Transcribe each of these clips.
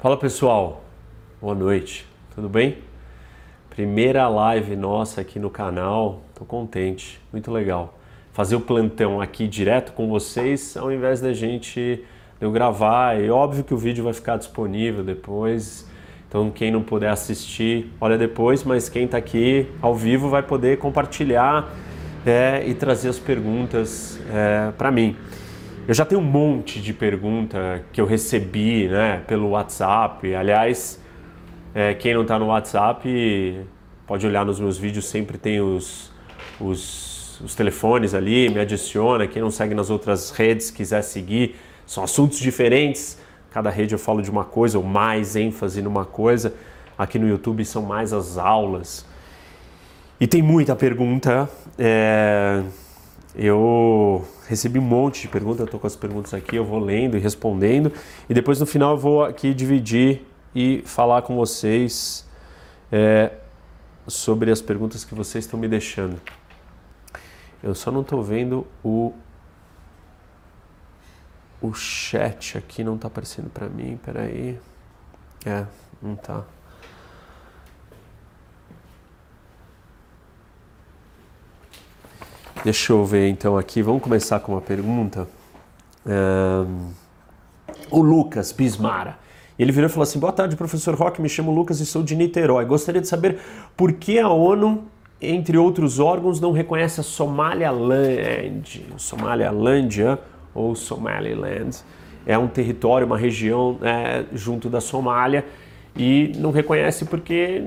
Fala pessoal, boa noite, tudo bem? Primeira live nossa aqui no canal, tô contente, muito legal. Fazer o plantão aqui direto com vocês ao invés da gente eu gravar. É óbvio que o vídeo vai ficar disponível depois, então quem não puder assistir, olha depois, mas quem está aqui ao vivo vai poder compartilhar é, e trazer as perguntas é, para mim. Eu já tenho um monte de pergunta que eu recebi né, pelo WhatsApp. Aliás, é, quem não está no WhatsApp pode olhar nos meus vídeos, sempre tem os, os, os, telefones ali, me adiciona. Quem não segue nas outras redes, quiser seguir, são assuntos diferentes. Cada rede eu falo de uma coisa, ou mais ênfase numa coisa. Aqui no YouTube são mais as aulas. E tem muita pergunta. É eu recebi um monte de perguntas, eu estou com as perguntas aqui, eu vou lendo e respondendo. E depois no final eu vou aqui dividir e falar com vocês é, sobre as perguntas que vocês estão me deixando. Eu só não estou vendo o o chat aqui não está aparecendo para mim, peraí. É, não está. Deixa eu ver então aqui, vamos começar com uma pergunta. Um, o Lucas Bismara. Ele virou e falou assim: Boa tarde, professor Roque, me chamo Lucas e sou de Niterói. Gostaria de saber por que a ONU, entre outros órgãos, não reconhece a Somaliland, Somalilandia ou Somaliland. É um território, uma região é, junto da Somália e não reconhece porque,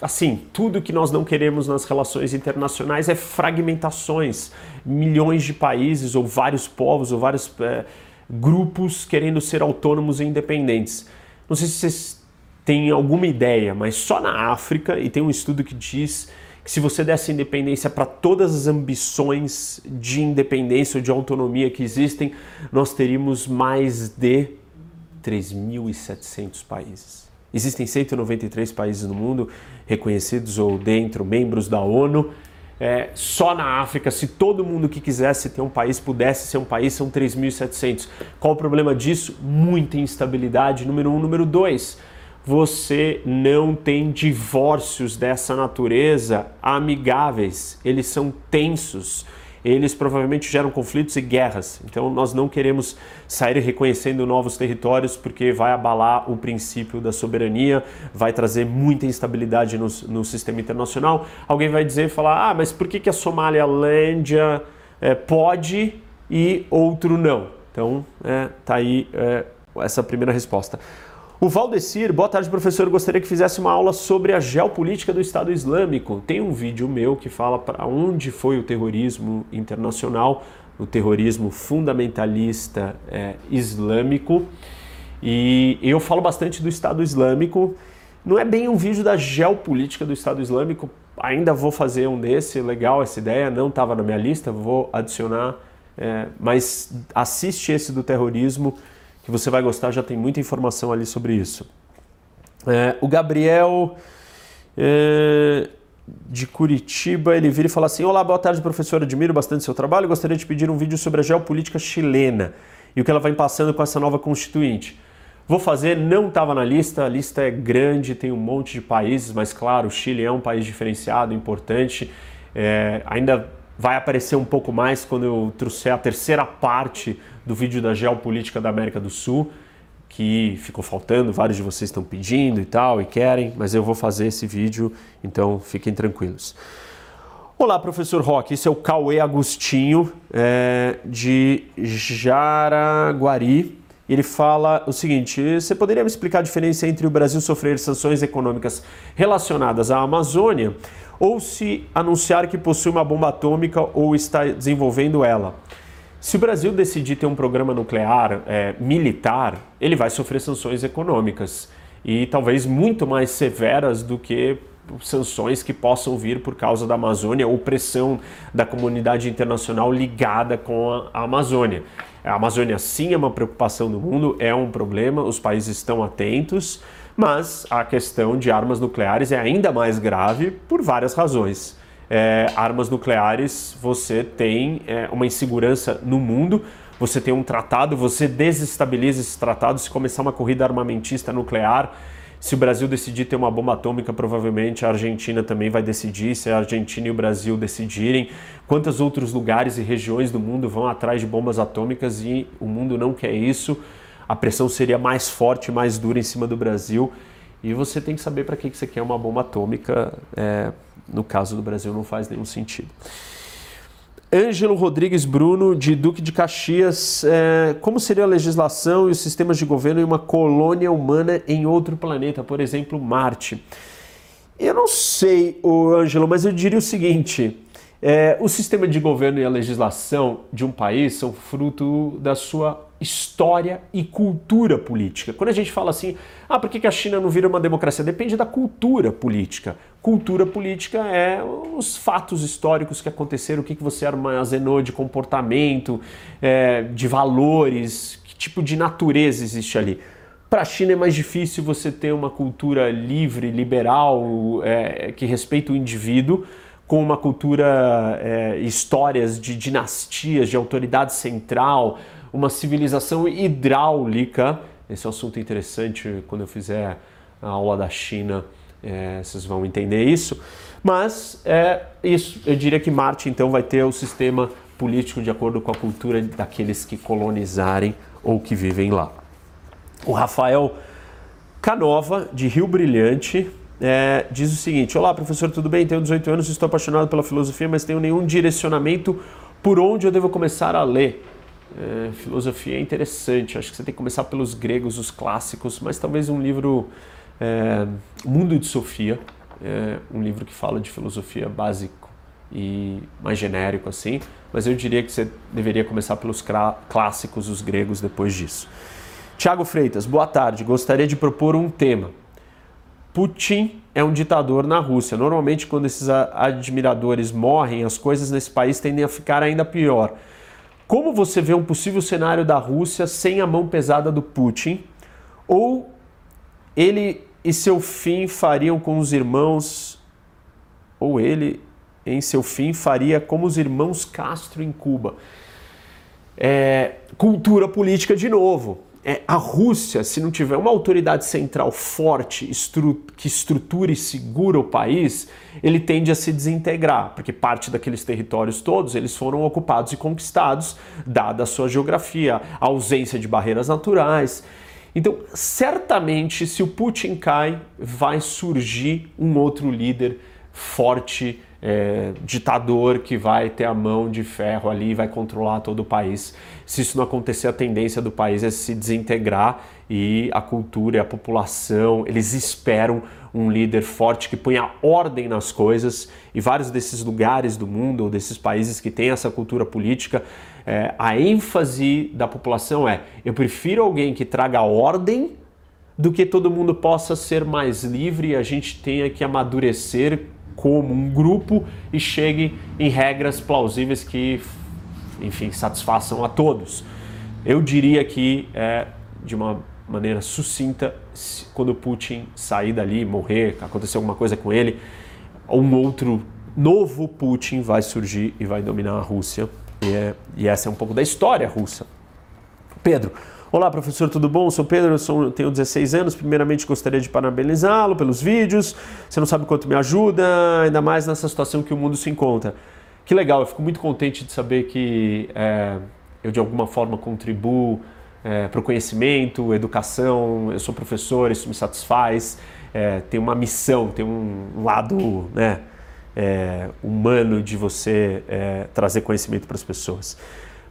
assim, tudo que nós não queremos nas relações internacionais é fragmentações, milhões de países ou vários povos ou vários é, grupos querendo ser autônomos e independentes. Não sei se vocês têm alguma ideia, mas só na África, e tem um estudo que diz que se você desse independência para todas as ambições de independência ou de autonomia que existem, nós teríamos mais de 3.700 países. Existem 193 países no mundo reconhecidos ou dentro, membros da ONU. É, só na África, se todo mundo que quisesse ter um país pudesse ser um país, são 3.700. Qual o problema disso? Muita instabilidade, número um. Número dois, você não tem divórcios dessa natureza amigáveis, eles são tensos eles provavelmente geram conflitos e guerras. Então nós não queremos sair reconhecendo novos territórios porque vai abalar o princípio da soberania, vai trazer muita instabilidade no, no sistema internacional. Alguém vai dizer, falar, ah, mas por que, que a Somalialândia é, pode e outro não? Então, é, tá aí é, essa primeira resposta. O Valdecir, boa tarde, professor. gostaria que fizesse uma aula sobre a geopolítica do Estado Islâmico. Tem um vídeo meu que fala para onde foi o terrorismo internacional, o terrorismo fundamentalista é, islâmico. E eu falo bastante do Estado Islâmico. Não é bem um vídeo da geopolítica do Estado Islâmico. Ainda vou fazer um desse, legal essa ideia, não estava na minha lista, vou adicionar. É, mas assiste esse do terrorismo que você vai gostar, já tem muita informação ali sobre isso. É, o Gabriel é, de Curitiba, ele vira e fala assim: Olá, boa tarde, professor. Admiro bastante seu trabalho. Gostaria de pedir um vídeo sobre a geopolítica chilena e o que ela vai passando com essa nova constituinte. Vou fazer, não estava na lista, a lista é grande, tem um monte de países, mas claro, o Chile é um país diferenciado, importante. É, ainda vai aparecer um pouco mais quando eu trouxer a terceira parte do vídeo da geopolítica da América do Sul, que ficou faltando, vários de vocês estão pedindo e tal, e querem, mas eu vou fazer esse vídeo, então fiquem tranquilos. Olá, professor Roque, esse é o Cauê Agostinho, é, de Jaraguari. Ele fala o seguinte: você poderia me explicar a diferença entre o Brasil sofrer sanções econômicas relacionadas à Amazônia ou se anunciar que possui uma bomba atômica ou está desenvolvendo ela? Se o Brasil decidir ter um programa nuclear é, militar, ele vai sofrer sanções econômicas e talvez muito mais severas do que sanções que possam vir por causa da Amazônia ou pressão da comunidade internacional ligada com a, Amazônia. A Amazônia sim é uma preocupação do mundo, é um problema, os países estão atentos, mas a questão de armas nucleares é ainda mais grave por várias razões é, armas nucleares, você tem é, uma insegurança no mundo, você tem um tratado, você desestabiliza esse tratado se começar uma corrida armamentista nuclear. Se o Brasil decidir ter uma bomba atômica, provavelmente a Argentina também vai decidir. Se a Argentina e o Brasil decidirem, quantos outros lugares e regiões do mundo vão atrás de bombas atômicas e o mundo não quer isso? A pressão seria mais forte, mais dura em cima do Brasil. E você tem que saber para que você quer uma bomba atômica. É, no caso do Brasil, não faz nenhum sentido. Ângelo Rodrigues Bruno, de Duque de Caxias. É, como seria a legislação e os sistemas de governo em uma colônia humana em outro planeta, por exemplo, Marte? Eu não sei, Ângelo, mas eu diria o seguinte: é, o sistema de governo e a legislação de um país são fruto da sua história e cultura política. Quando a gente fala assim, ah, por que a China não vira uma democracia? Depende da cultura política. Cultura política é os fatos históricos que aconteceram, o que você armazenou de comportamento, é, de valores, que tipo de natureza existe ali. Para a China é mais difícil você ter uma cultura livre, liberal, é, que respeita o indivíduo, com uma cultura, é, histórias de dinastias, de autoridade central, uma civilização hidráulica. Esse é um assunto interessante quando eu fizer a aula da China, é, vocês vão entender isso. Mas é isso, eu diria que Marte então vai ter o sistema político de acordo com a cultura daqueles que colonizarem ou que vivem lá. O Rafael Canova, de Rio Brilhante, é, diz o seguinte: Olá, professor, tudo bem? Tenho 18 anos, estou apaixonado pela filosofia, mas tenho nenhum direcionamento por onde eu devo começar a ler. É, filosofia é interessante, acho que você tem que começar pelos gregos, os clássicos, mas talvez um livro, é, Mundo de Sofia, é, um livro que fala de filosofia básico e mais genérico assim, mas eu diria que você deveria começar pelos clássicos, os gregos, depois disso. Tiago Freitas, boa tarde, gostaria de propor um tema. Putin é um ditador na Rússia. Normalmente, quando esses admiradores morrem, as coisas nesse país tendem a ficar ainda pior. Como você vê um possível cenário da Rússia sem a mão pesada do Putin? Ou ele e seu fim fariam com os irmãos, ou ele em seu fim faria como os irmãos Castro em Cuba? É, cultura política de novo é, a Rússia, se não tiver uma autoridade central forte estru que estruture e segura o país, ele tende a se desintegrar, porque parte daqueles territórios todos eles foram ocupados e conquistados, dada a sua geografia, a ausência de barreiras naturais. Então, certamente, se o Putin cai, vai surgir um outro líder forte, é, ditador que vai ter a mão de ferro ali e vai controlar todo o país. Se isso não acontecer, a tendência do país é se desintegrar e a cultura e a população, eles esperam um líder forte que ponha ordem nas coisas. E vários desses lugares do mundo ou desses países que têm essa cultura política, é, a ênfase da população é: eu prefiro alguém que traga ordem do que todo mundo possa ser mais livre e a gente tenha que amadurecer como um grupo e chegue em regras plausíveis que, enfim, satisfaçam a todos. Eu diria que, é, de uma maneira sucinta, quando Putin sair dali, morrer, acontecer alguma coisa com ele, um outro novo Putin vai surgir e vai dominar a Rússia. E, é, e essa é um pouco da história russa. Pedro, Olá, professor, tudo bom? Eu sou Pedro, eu sou, tenho 16 anos. Primeiramente, gostaria de parabenizá-lo pelos vídeos. Você não sabe quanto me ajuda, ainda mais nessa situação que o mundo se encontra. Que legal, eu fico muito contente de saber que é, eu, de alguma forma, contribuo é, para o conhecimento, educação. Eu sou professor, isso me satisfaz. É, tem uma missão, tem um lado né, é, humano de você é, trazer conhecimento para as pessoas.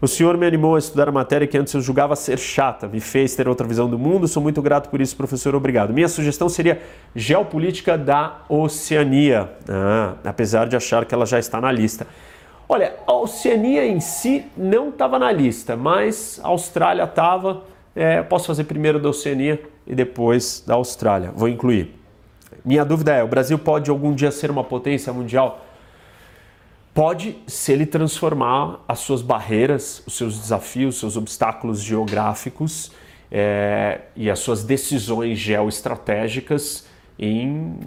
O Senhor me animou a estudar a matéria que antes eu julgava ser chata, me fez ter outra visão do mundo. Sou muito grato por isso, professor. Obrigado. Minha sugestão seria Geopolítica da Oceania, ah, apesar de achar que ela já está na lista. Olha, a Oceania em si não estava na lista, mas a Austrália estava. É, posso fazer primeiro da Oceania e depois da Austrália. Vou incluir. Minha dúvida é: o Brasil pode algum dia ser uma potência mundial? Pode, se ele transformar as suas barreiras, os seus desafios, os seus obstáculos geográficos é, e as suas decisões geoestratégicas em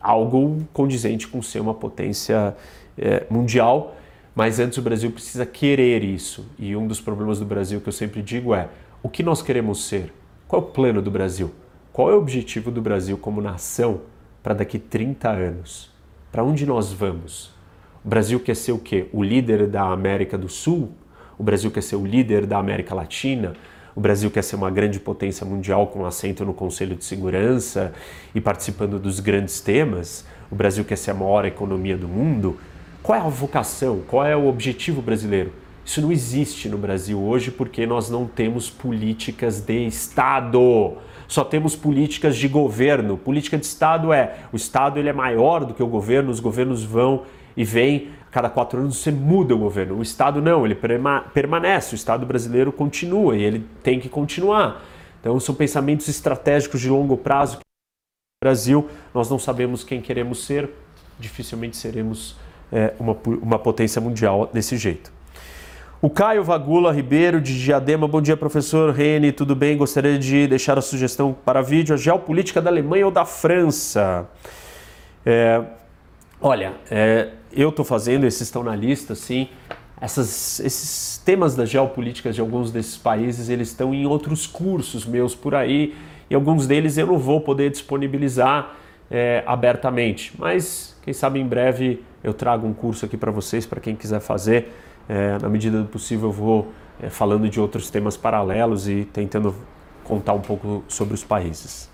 algo condizente com ser uma potência é, mundial. Mas antes o Brasil precisa querer isso. E um dos problemas do Brasil que eu sempre digo é: o que nós queremos ser? Qual é o plano do Brasil? Qual é o objetivo do Brasil como nação para daqui 30 anos? Para onde nós vamos? O Brasil quer ser o quê? O líder da América do Sul? O Brasil quer ser o líder da América Latina? O Brasil quer ser uma grande potência mundial com assento no Conselho de Segurança e participando dos grandes temas? O Brasil quer ser a maior economia do mundo? Qual é a vocação? Qual é o objetivo brasileiro? Isso não existe no Brasil hoje porque nós não temos políticas de Estado. Só temos políticas de governo. Política de Estado é o Estado ele é maior do que o governo, os governos vão e vêm. A cada quatro anos você muda o governo. O Estado não, ele permanece. O Estado brasileiro continua e ele tem que continuar. Então são pensamentos estratégicos de longo prazo. No Brasil, nós não sabemos quem queremos ser, dificilmente seremos é, uma, uma potência mundial desse jeito. O Caio Vagula Ribeiro, de Diadema. Bom dia, professor Rene, tudo bem? Gostaria de deixar a sugestão para vídeo: a geopolítica da Alemanha ou da França? É, olha, é, eu estou fazendo, esses estão na lista, sim. Essas, esses temas das geopolíticas de alguns desses países, eles estão em outros cursos meus por aí, e alguns deles eu não vou poder disponibilizar é, abertamente. Mas, quem sabe em breve eu trago um curso aqui para vocês, para quem quiser fazer. É, na medida do possível, eu vou é, falando de outros temas paralelos e tentando contar um pouco sobre os países.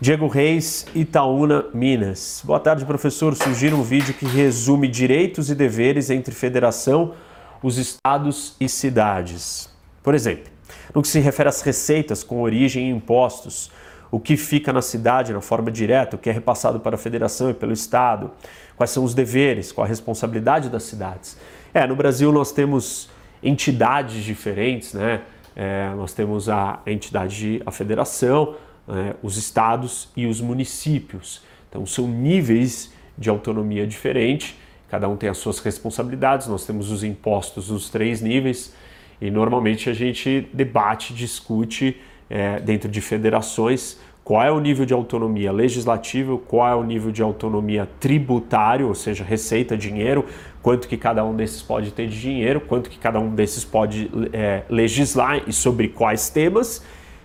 Diego Reis, Itaúna, Minas. Boa tarde, professor. Sugiro um vídeo que resume direitos e deveres entre federação, os estados e cidades. Por exemplo, no que se refere às receitas com origem em impostos, o que fica na cidade na forma direta, o que é repassado para a federação e pelo estado, quais são os deveres, qual a responsabilidade das cidades. É, no Brasil nós temos entidades diferentes, né? É, nós temos a entidade, a federação, é, os estados e os municípios. Então são níveis de autonomia diferente, cada um tem as suas responsabilidades, nós temos os impostos nos três níveis e normalmente a gente debate, discute é, dentro de federações qual é o nível de autonomia legislativa, qual é o nível de autonomia tributário, ou seja, receita, dinheiro, quanto que cada um desses pode ter de dinheiro, quanto que cada um desses pode é, legislar e sobre quais temas,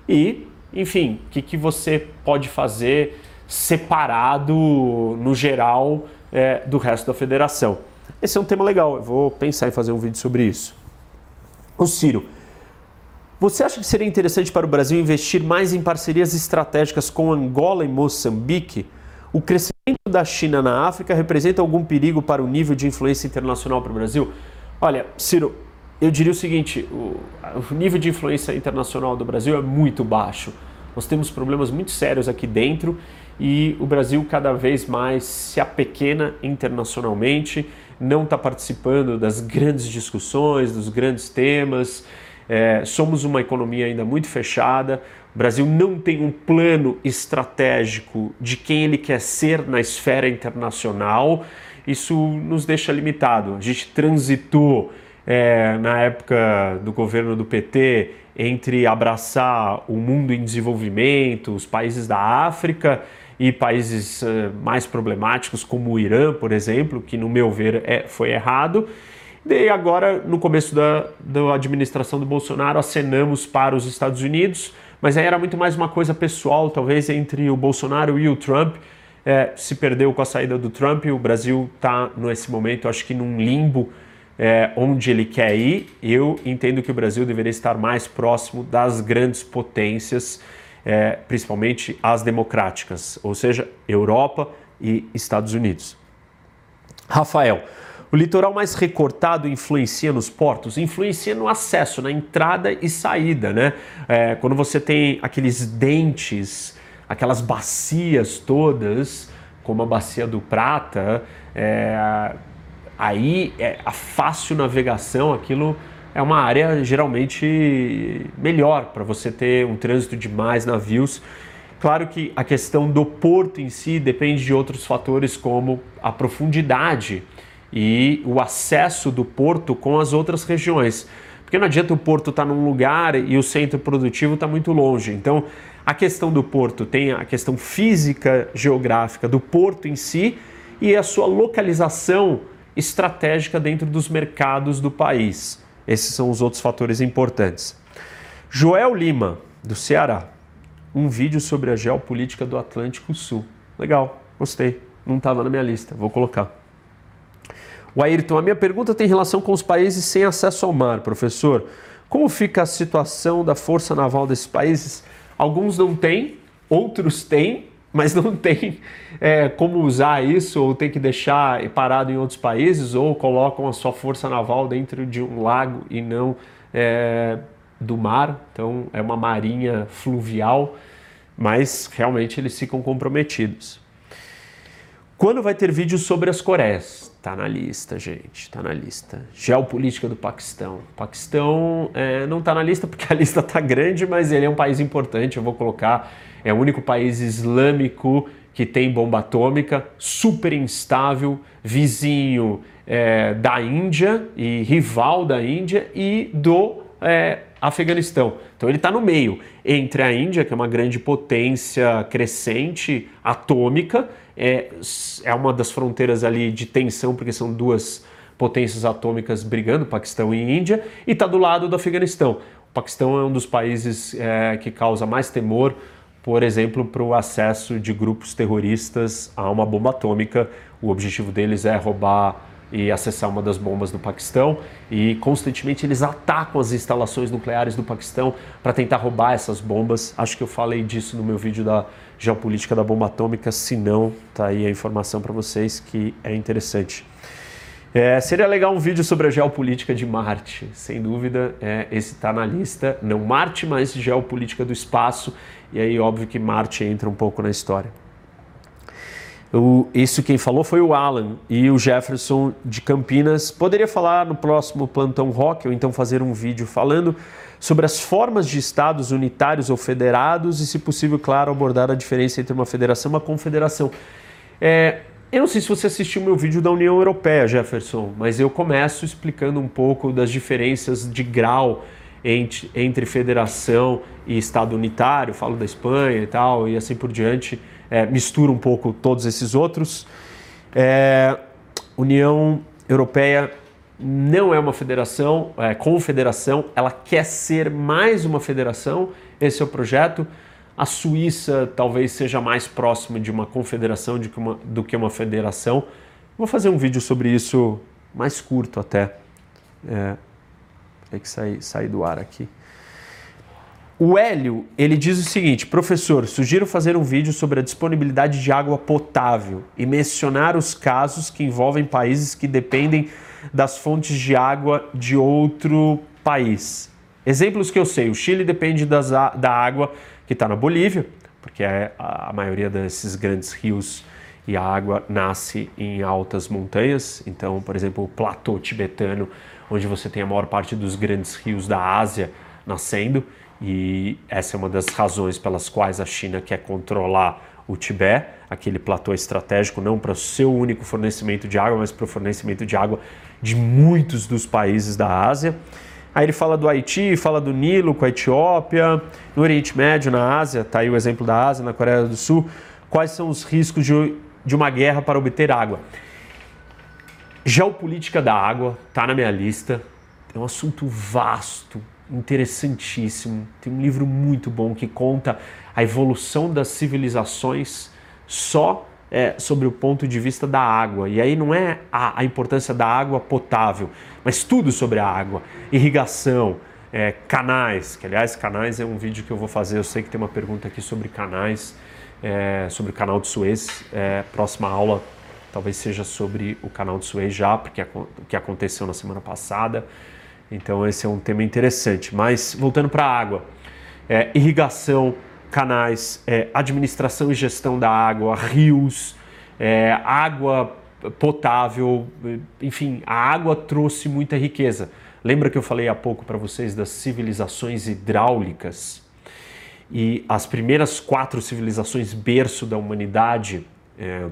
e, enfim, o que, que você pode fazer separado, no geral, é, do resto da federação. Esse é um tema legal, eu vou pensar em fazer um vídeo sobre isso. O Ciro, você acha que seria interessante para o Brasil investir mais em parcerias estratégicas com Angola e Moçambique? O crescimento da China na África representa algum perigo para o nível de influência internacional para o Brasil? Olha, Ciro, eu diria o seguinte: o, o nível de influência internacional do Brasil é muito baixo. Nós temos problemas muito sérios aqui dentro e o Brasil cada vez mais se apequena internacionalmente, não está participando das grandes discussões, dos grandes temas. É, somos uma economia ainda muito fechada. O Brasil não tem um plano estratégico de quem ele quer ser na esfera internacional. Isso nos deixa limitado. A gente transitou é, na época do governo do PT entre abraçar o mundo em desenvolvimento, os países da África e países uh, mais problemáticos como o Irã, por exemplo, que no meu ver é, foi errado. E agora, no começo da, da administração do Bolsonaro, acenamos para os Estados Unidos, mas aí era muito mais uma coisa pessoal, talvez entre o Bolsonaro e o Trump. É, se perdeu com a saída do Trump, o Brasil está nesse momento, acho que num limbo é, onde ele quer ir. Eu entendo que o Brasil deveria estar mais próximo das grandes potências, é, principalmente as democráticas, ou seja, Europa e Estados Unidos. Rafael, o litoral mais recortado influencia nos portos? Influencia no acesso, na entrada e saída, né? É, quando você tem aqueles dentes, aquelas bacias todas, como a bacia do Prata, é, aí é, a fácil navegação, aquilo é uma área geralmente melhor para você ter um trânsito de mais navios. Claro que a questão do porto em si depende de outros fatores como a profundidade e o acesso do porto com as outras regiões. Porque não adianta o porto estar tá num lugar e o centro produtivo está muito longe. Então, a questão do porto tem a questão física, geográfica do porto em si e a sua localização estratégica dentro dos mercados do país. Esses são os outros fatores importantes. Joel Lima, do Ceará, um vídeo sobre a geopolítica do Atlântico Sul. Legal, gostei. Não estava na minha lista, vou colocar. O Ayrton, a minha pergunta tem relação com os países sem acesso ao mar, professor. Como fica a situação da força naval desses países? Alguns não têm, outros têm, mas não tem é, como usar isso ou tem que deixar parado em outros países ou colocam a sua força naval dentro de um lago e não é, do mar. Então é uma marinha fluvial, mas realmente eles ficam comprometidos. Quando vai ter vídeo sobre as Coreias? Tá na lista, gente, tá na lista. Geopolítica do Paquistão. O Paquistão é, não tá na lista porque a lista tá grande, mas ele é um país importante, eu vou colocar. É o único país islâmico que tem bomba atômica, super instável, vizinho é, da Índia e rival da Índia e do é, Afeganistão. Então ele está no meio entre a Índia, que é uma grande potência crescente atômica, é, é uma das fronteiras ali de tensão, porque são duas potências atômicas brigando, Paquistão e Índia, e está do lado do Afeganistão. O Paquistão é um dos países é, que causa mais temor, por exemplo, para o acesso de grupos terroristas a uma bomba atômica. O objetivo deles é roubar e acessar uma das bombas do Paquistão e constantemente eles atacam as instalações nucleares do Paquistão para tentar roubar essas bombas. Acho que eu falei disso no meu vídeo da geopolítica da bomba atômica, se não, tá aí a informação para vocês que é interessante. É, seria legal um vídeo sobre a geopolítica de Marte, sem dúvida, é, esse está na lista, não Marte, mas geopolítica do espaço, e aí óbvio que Marte entra um pouco na história. O, isso quem falou foi o Alan e o Jefferson de Campinas. Poderia falar no próximo Plantão Rock ou então fazer um vídeo falando sobre as formas de estados unitários ou federados e, se possível, claro, abordar a diferença entre uma federação e uma confederação. É, eu não sei se você assistiu meu vídeo da União Europeia, Jefferson, mas eu começo explicando um pouco das diferenças de grau entre, entre federação e Estado unitário, falo da Espanha e tal, e assim por diante é, mistura um pouco todos esses outros. É, União Europeia não é uma federação, é confederação, ela quer ser mais uma federação, esse é o projeto. A Suíça talvez seja mais próxima de uma confederação do que uma, do que uma federação. Vou fazer um vídeo sobre isso mais curto até. É, tem que sair, sair do ar aqui. O Hélio, ele diz o seguinte, professor, sugiro fazer um vídeo sobre a disponibilidade de água potável e mencionar os casos que envolvem países que dependem das fontes de água de outro país. Exemplos que eu sei, o Chile depende das, da água que está na Bolívia, porque é a maioria desses grandes rios e a água nasce em altas montanhas. Então, por exemplo, o platô tibetano, onde você tem a maior parte dos grandes rios da Ásia nascendo e essa é uma das razões pelas quais a China quer controlar o Tibete, aquele platô estratégico, não para o seu único fornecimento de água, mas para o fornecimento de água de muitos dos países da Ásia. Aí ele fala do Haiti, fala do Nilo com a Etiópia, no Oriente Médio, na Ásia, está aí o exemplo da Ásia, na Coreia do Sul. Quais são os riscos de, de uma guerra para obter água? Geopolítica da água está na minha lista. É um assunto vasto, interessantíssimo. Tem um livro muito bom que conta a evolução das civilizações só é, sobre o ponto de vista da água. E aí não é a, a importância da água potável, mas tudo sobre a água, irrigação, é, canais, que aliás canais é um vídeo que eu vou fazer. Eu sei que tem uma pergunta aqui sobre canais, é, sobre o canal de Suez. É, próxima aula talvez seja sobre o canal de Suez já, porque o que aconteceu na semana passada. Então esse é um tema interessante. Mas voltando para a água, é, irrigação, canais, é, administração e gestão da água, rios, é, água potável, enfim, a água trouxe muita riqueza. Lembra que eu falei há pouco para vocês das civilizações hidráulicas? E as primeiras quatro civilizações berço da humanidade, é,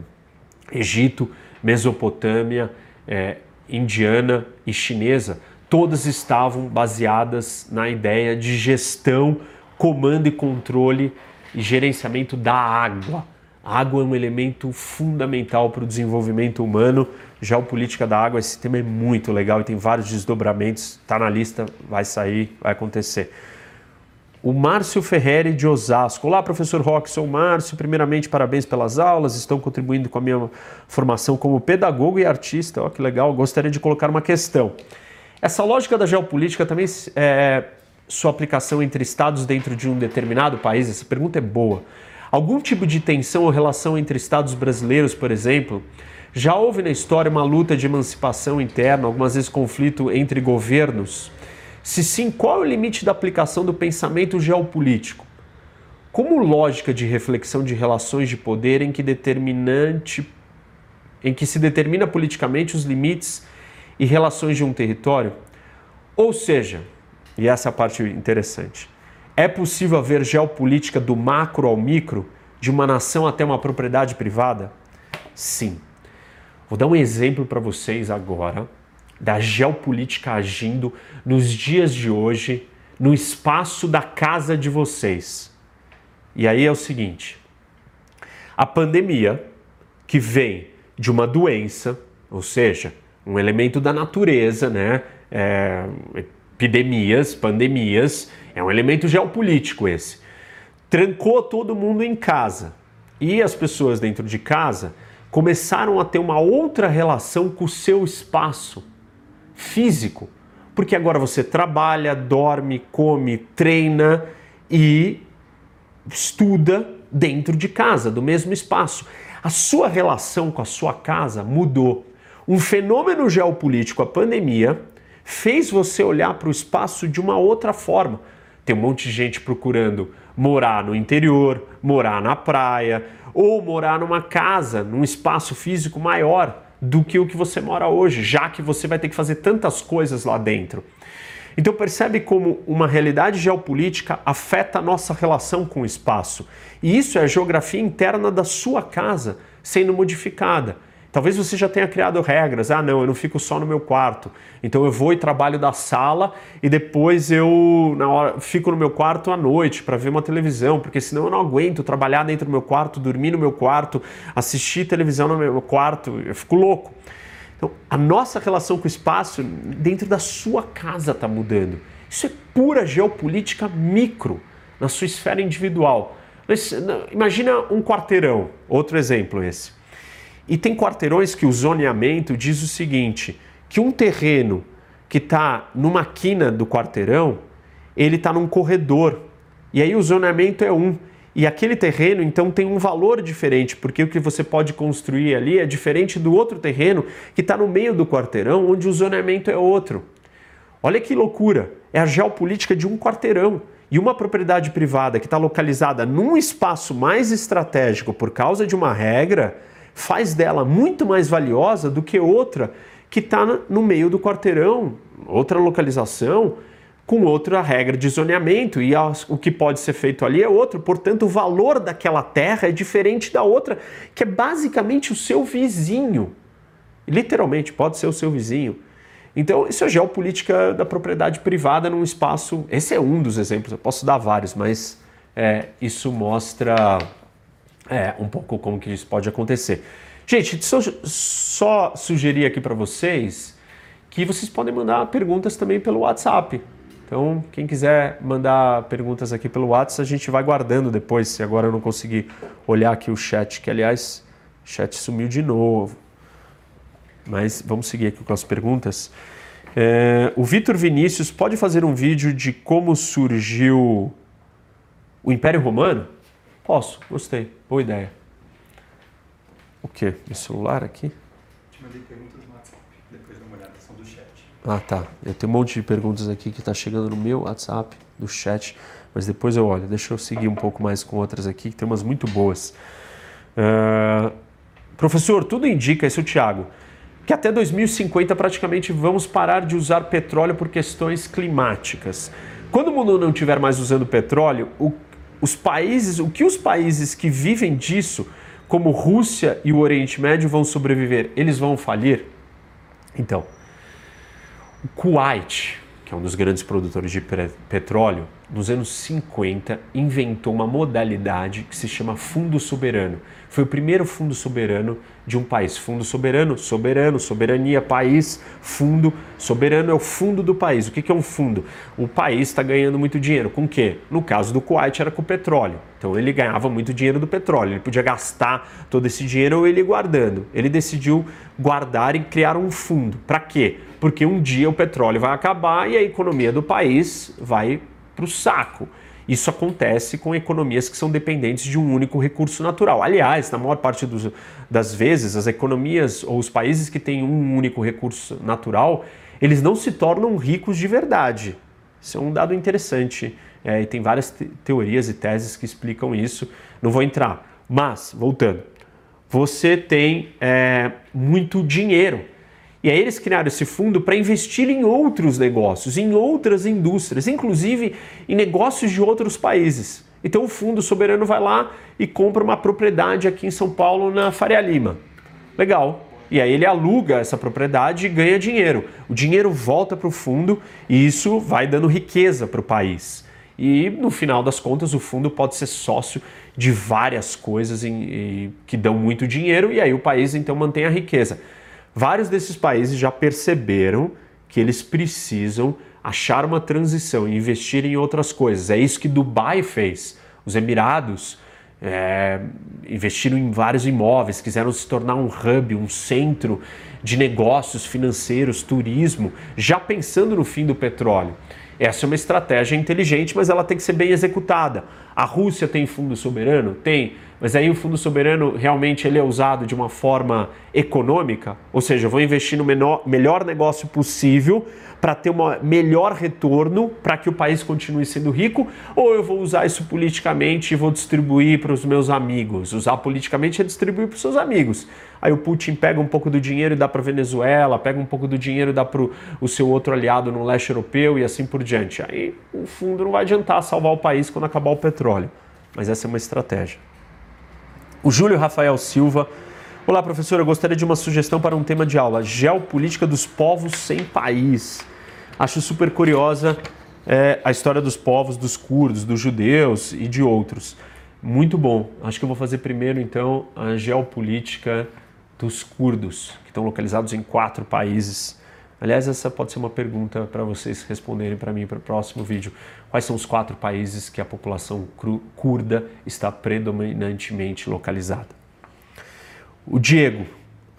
Egito, Mesopotâmia, é, Indiana e Chinesa, todas estavam baseadas na ideia de gestão, comando e controle e gerenciamento da água. A água é um elemento fundamental para o desenvolvimento humano. Geopolítica da água, esse tema é muito legal e tem vários desdobramentos. Está na lista, vai sair, vai acontecer. O Márcio Ferreri de Osasco. Olá, professor Roque, sou o Márcio. Primeiramente, parabéns pelas aulas, estão contribuindo com a minha formação como pedagogo e artista. Olha que legal, gostaria de colocar uma questão. Essa lógica da geopolítica também é sua aplicação entre estados dentro de um determinado país? Essa pergunta é boa. Algum tipo de tensão ou relação entre estados brasileiros, por exemplo? Já houve na história uma luta de emancipação interna, algumas vezes conflito entre governos? Se sim, qual é o limite da aplicação do pensamento geopolítico? Como lógica de reflexão de relações de poder em que determinante em que se determina politicamente os limites e relações de um território? Ou seja, e essa é a parte interessante. É possível haver geopolítica do macro ao micro, de uma nação até uma propriedade privada? Sim. Vou dar um exemplo para vocês agora da geopolítica agindo nos dias de hoje, no espaço da casa de vocês. E aí é o seguinte: a pandemia, que vem de uma doença, ou seja, um elemento da natureza, né? É, epidemias, pandemias, é um elemento geopolítico esse. Trancou todo mundo em casa. E as pessoas dentro de casa começaram a ter uma outra relação com o seu espaço físico. Porque agora você trabalha, dorme, come, treina e estuda dentro de casa, do mesmo espaço. A sua relação com a sua casa mudou. Um fenômeno geopolítico, a pandemia, fez você olhar para o espaço de uma outra forma. Tem um monte de gente procurando morar no interior, morar na praia ou morar numa casa, num espaço físico maior do que o que você mora hoje, já que você vai ter que fazer tantas coisas lá dentro. Então percebe como uma realidade geopolítica afeta a nossa relação com o espaço. E isso é a geografia interna da sua casa sendo modificada. Talvez você já tenha criado regras. Ah, não, eu não fico só no meu quarto. Então eu vou e trabalho da sala e depois eu na hora, fico no meu quarto à noite para ver uma televisão, porque senão eu não aguento trabalhar dentro do meu quarto, dormir no meu quarto, assistir televisão no meu quarto. Eu fico louco. Então, a nossa relação com o espaço dentro da sua casa está mudando. Isso é pura geopolítica micro, na sua esfera individual. Imagina um quarteirão, outro exemplo esse. E tem quarteirões que o zoneamento diz o seguinte: que um terreno que está numa quina do quarteirão, ele está num corredor. E aí o zoneamento é um. E aquele terreno, então, tem um valor diferente, porque o que você pode construir ali é diferente do outro terreno que está no meio do quarteirão, onde o zoneamento é outro. Olha que loucura! É a geopolítica de um quarteirão. E uma propriedade privada que está localizada num espaço mais estratégico por causa de uma regra, faz dela muito mais valiosa do que outra que está no meio do quarteirão, outra localização, com outra regra de zoneamento, e o que pode ser feito ali é outro. Portanto, o valor daquela terra é diferente da outra, que é basicamente o seu vizinho. Literalmente, pode ser o seu vizinho. Então, isso é geopolítica da propriedade privada num espaço. Esse é um dos exemplos, eu posso dar vários, mas é, isso mostra é, um pouco como que isso pode acontecer. Gente, só, só sugerir aqui para vocês que vocês podem mandar perguntas também pelo WhatsApp. Então, quem quiser mandar perguntas aqui pelo WhatsApp, a gente vai guardando depois, se agora eu não conseguir olhar aqui o chat, que aliás, o chat sumiu de novo. Mas vamos seguir aqui com as perguntas. É, o Vitor Vinícius pode fazer um vídeo de como surgiu o Império Romano? Posso, gostei, boa ideia. O que? Meu celular aqui? Te mandei perguntas no WhatsApp, depois dá uma olhada, são do chat. Ah, tá. Eu tenho um monte de perguntas aqui que está chegando no meu WhatsApp, do chat, mas depois eu olho. Deixa eu seguir um pouco mais com outras aqui, que tem umas muito boas. Uh, professor, tudo indica, esse é o Thiago, que até 2050 praticamente vamos parar de usar petróleo por questões climáticas. Quando o mundo não estiver mais usando petróleo, o os países, o que os países que vivem disso, como Rússia e o Oriente Médio, vão sobreviver? Eles vão falir? Então, o Kuwait, que é um dos grandes produtores de petróleo, nos anos 50, inventou uma modalidade que se chama fundo soberano. Foi o primeiro fundo soberano de um país. Fundo soberano, soberano, soberania, país, fundo. Soberano é o fundo do país. O que é um fundo? O país está ganhando muito dinheiro. Com o quê? No caso do Kuwait era com petróleo. Então ele ganhava muito dinheiro do petróleo. Ele podia gastar todo esse dinheiro ou ele guardando. Ele decidiu guardar e criar um fundo. Para quê? Porque um dia o petróleo vai acabar e a economia do país vai para o saco. Isso acontece com economias que são dependentes de um único recurso natural. Aliás, na maior parte dos, das vezes, as economias ou os países que têm um único recurso natural, eles não se tornam ricos de verdade. Isso é um dado interessante é, e tem várias te teorias e teses que explicam isso. Não vou entrar. Mas, voltando, você tem é, muito dinheiro e aí eles criaram esse fundo para investir em outros negócios, em outras indústrias, inclusive em negócios de outros países. Então o fundo soberano vai lá e compra uma propriedade aqui em São Paulo na Faria Lima. Legal. E aí ele aluga essa propriedade e ganha dinheiro. O dinheiro volta para o fundo e isso vai dando riqueza para o país. E no final das contas, o fundo pode ser sócio de várias coisas em, em, que dão muito dinheiro e aí o país então mantém a riqueza. Vários desses países já perceberam que eles precisam achar uma transição e investir em outras coisas. É isso que Dubai fez. Os Emirados é, investiram em vários imóveis, quiseram se tornar um hub, um centro de negócios financeiros, turismo, já pensando no fim do petróleo. Essa é uma estratégia inteligente, mas ela tem que ser bem executada. A Rússia tem fundo soberano? Tem. Mas aí o fundo soberano realmente ele é usado de uma forma econômica, ou seja, eu vou investir no menor, melhor negócio possível para ter um melhor retorno para que o país continue sendo rico, ou eu vou usar isso politicamente e vou distribuir para os meus amigos. Usar politicamente é distribuir para os seus amigos. Aí o Putin pega um pouco do dinheiro e dá para a Venezuela, pega um pouco do dinheiro e dá para o seu outro aliado no leste europeu e assim por diante. Aí o fundo não vai adiantar salvar o país quando acabar o petróleo. Mas essa é uma estratégia. O Júlio Rafael Silva. Olá, professor. Eu gostaria de uma sugestão para um tema de aula: Geopolítica dos povos sem país. Acho super curiosa é, a história dos povos, dos curdos, dos judeus e de outros. Muito bom. Acho que eu vou fazer primeiro, então, a geopolítica dos curdos, que estão localizados em quatro países. Aliás, essa pode ser uma pergunta para vocês responderem para mim para o próximo vídeo. Quais são os quatro países que a população curda está predominantemente localizada? O Diego,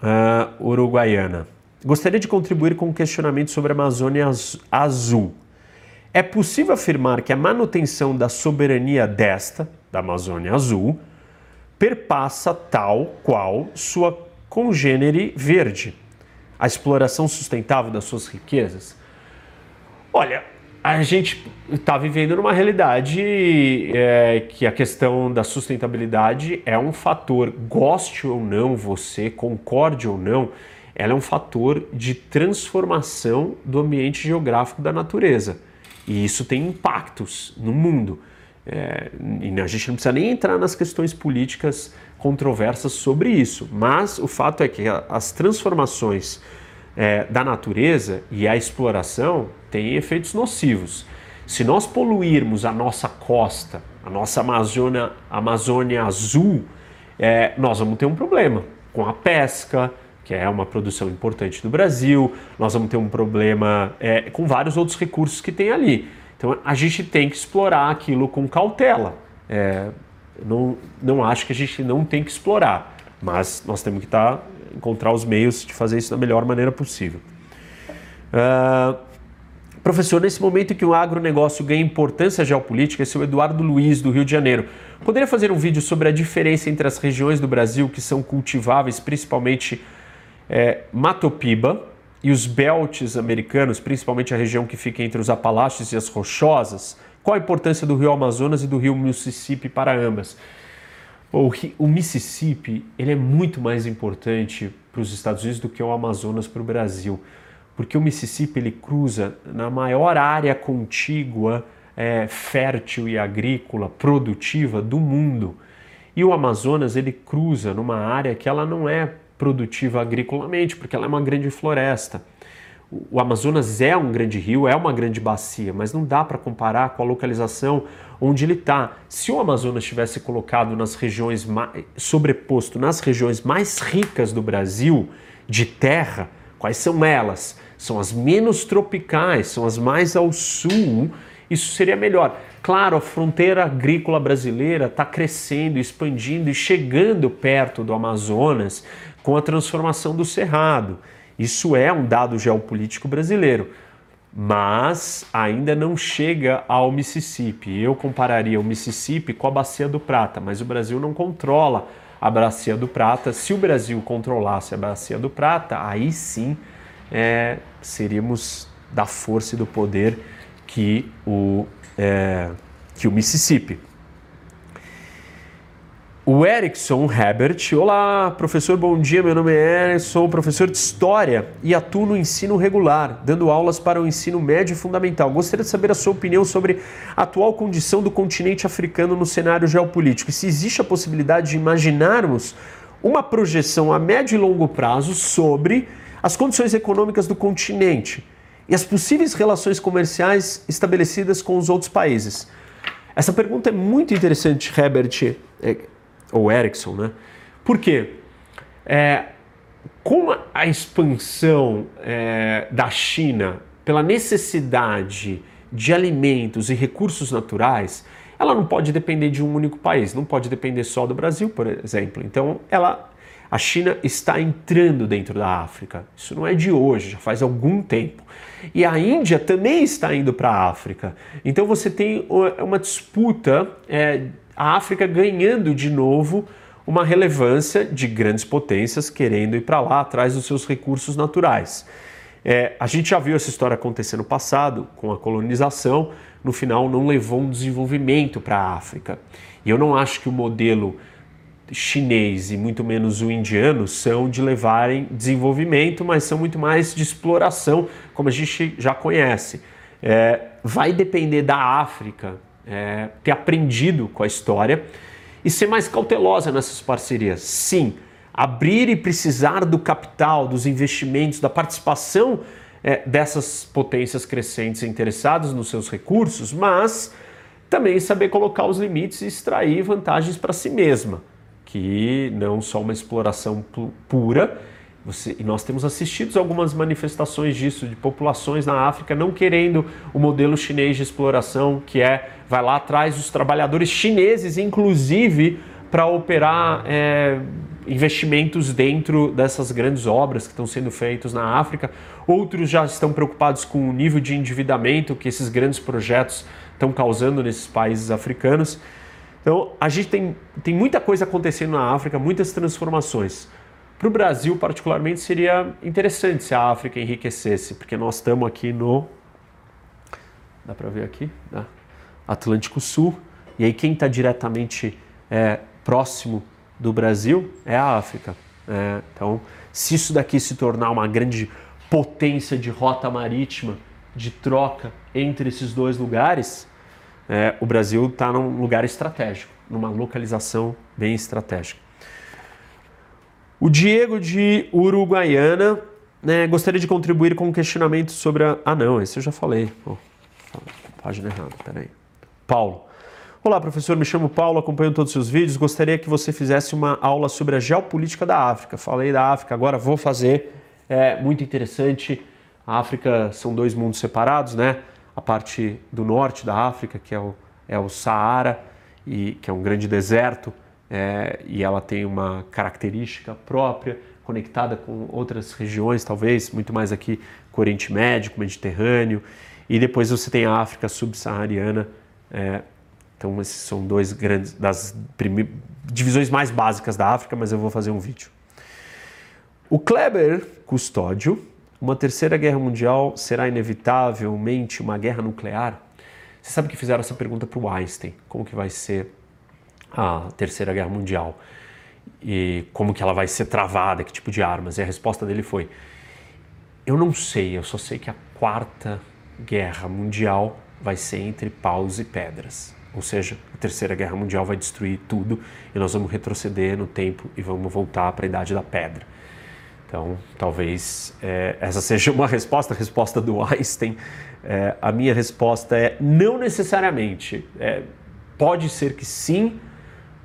uh, uruguaiana. Gostaria de contribuir com um questionamento sobre a Amazônia Azul. É possível afirmar que a manutenção da soberania desta, da Amazônia Azul, perpassa tal qual sua congênere verde, a exploração sustentável das suas riquezas? Olha, a gente está vivendo numa realidade é, que a questão da sustentabilidade é um fator, goste ou não você, concorde ou não, ela é um fator de transformação do ambiente geográfico da natureza. E isso tem impactos no mundo. É, e a gente não precisa nem entrar nas questões políticas controversas sobre isso, mas o fato é que as transformações é, da natureza e a exploração têm efeitos nocivos. Se nós poluirmos a nossa costa, a nossa Amazônia, Amazônia azul, é, nós vamos ter um problema com a pesca, que é uma produção importante do Brasil, nós vamos ter um problema é, com vários outros recursos que tem ali. Então a gente tem que explorar aquilo com cautela. É, não, não acho que a gente não tem que explorar, mas nós temos que estar encontrar os meios de fazer isso da melhor maneira possível. Uh, professor, nesse momento que o agronegócio ganha importância geopolítica, esse é o Eduardo Luiz, do Rio de Janeiro. Poderia fazer um vídeo sobre a diferença entre as regiões do Brasil que são cultiváveis, principalmente é, Matopiba, e os belts americanos, principalmente a região que fica entre os Apalaches e as Rochosas? Qual a importância do rio Amazonas e do rio Mississippi para ambas? O, o Mississippi ele é muito mais importante para os Estados Unidos do que o Amazonas para o Brasil, porque o Mississippi ele cruza na maior área contígua, é, fértil e agrícola, produtiva do mundo. E o Amazonas ele cruza numa área que ela não é produtiva agriculamente, porque ela é uma grande floresta. O Amazonas é um grande rio, é uma grande bacia, mas não dá para comparar com a localização onde ele está. Se o Amazonas tivesse colocado nas regiões mais, sobreposto nas regiões mais ricas do Brasil de terra, quais são elas? São as menos tropicais, são as mais ao sul. Isso seria melhor. Claro, a fronteira agrícola brasileira está crescendo, expandindo e chegando perto do Amazonas com a transformação do Cerrado. Isso é um dado geopolítico brasileiro, mas ainda não chega ao Mississippi. Eu compararia o Mississippi com a Bacia do Prata, mas o Brasil não controla a Bacia do Prata. Se o Brasil controlasse a Bacia do Prata, aí sim é, seríamos da força e do poder que o, é, que o Mississippi. O Erickson Herbert. Olá, professor, bom dia. Meu nome é Erickson, sou professor de História e atuo no ensino regular, dando aulas para o ensino médio e fundamental. Gostaria de saber a sua opinião sobre a atual condição do continente africano no cenário geopolítico se existe a possibilidade de imaginarmos uma projeção a médio e longo prazo sobre as condições econômicas do continente e as possíveis relações comerciais estabelecidas com os outros países. Essa pergunta é muito interessante, Herbert. Ou Ericsson, né? Por quê? É, com a expansão é, da China pela necessidade de alimentos e recursos naturais, ela não pode depender de um único país, não pode depender só do Brasil, por exemplo. Então, ela, a China está entrando dentro da África. Isso não é de hoje, já faz algum tempo. E a Índia também está indo para a África. Então, você tem uma disputa. É, a África ganhando de novo uma relevância de grandes potências querendo ir para lá atrás dos seus recursos naturais. É, a gente já viu essa história acontecer no passado com a colonização, no final não levou um desenvolvimento para a África. E eu não acho que o modelo chinês e muito menos o indiano são de levarem desenvolvimento, mas são muito mais de exploração, como a gente já conhece. É, vai depender da África é, ter aprendido com a história e ser mais cautelosa nessas parcerias. Sim, abrir e precisar do capital, dos investimentos, da participação é, dessas potências crescentes interessadas nos seus recursos, mas também saber colocar os limites e extrair vantagens para si mesma, que não só uma exploração pura você, e nós temos assistido algumas manifestações disso, de populações na África não querendo o modelo chinês de exploração, que é vai lá atrás dos trabalhadores chineses, inclusive para operar é, investimentos dentro dessas grandes obras que estão sendo feitas na África. Outros já estão preocupados com o nível de endividamento que esses grandes projetos estão causando nesses países africanos. Então, a gente tem, tem muita coisa acontecendo na África, muitas transformações. Para o Brasil, particularmente, seria interessante se a África enriquecesse, porque nós estamos aqui no. Dá para ver aqui? Dá. Atlântico Sul. E aí, quem está diretamente é, próximo do Brasil é a África. É, então, se isso daqui se tornar uma grande potência de rota marítima, de troca entre esses dois lugares, é, o Brasil está num lugar estratégico, numa localização bem estratégica. O Diego de Uruguaiana né, gostaria de contribuir com um questionamento sobre a. Ah, não, esse eu já falei. Oh, página errada, peraí. Paulo. Olá, professor, me chamo Paulo, acompanho todos os seus vídeos. Gostaria que você fizesse uma aula sobre a geopolítica da África. Falei da África, agora vou fazer. É muito interessante. A África são dois mundos separados, né? A parte do norte da África, que é o, é o Saara, e, que é um grande deserto é, e ela tem uma característica própria, conectada com outras regiões, talvez, muito mais aqui com o Oriente Médio, Mediterrâneo, e depois você tem a África subsaariana. É, então, esses são dois grandes, das divisões mais básicas da África, mas eu vou fazer um vídeo. O Kleber Custódio, uma terceira guerra mundial será inevitavelmente uma guerra nuclear? Você sabe que fizeram essa pergunta para o Einstein, como que vai ser a Terceira Guerra Mundial e como que ela vai ser travada, que tipo de armas. E a resposta dele foi: eu não sei, eu só sei que a Quarta Guerra Mundial vai ser entre paus e pedras. Ou seja, a Terceira Guerra Mundial vai destruir tudo e nós vamos retroceder no tempo e vamos voltar para a Idade da Pedra. Então, talvez é, essa seja uma resposta, a resposta do Einstein. É, a minha resposta é não necessariamente. É, pode ser que sim,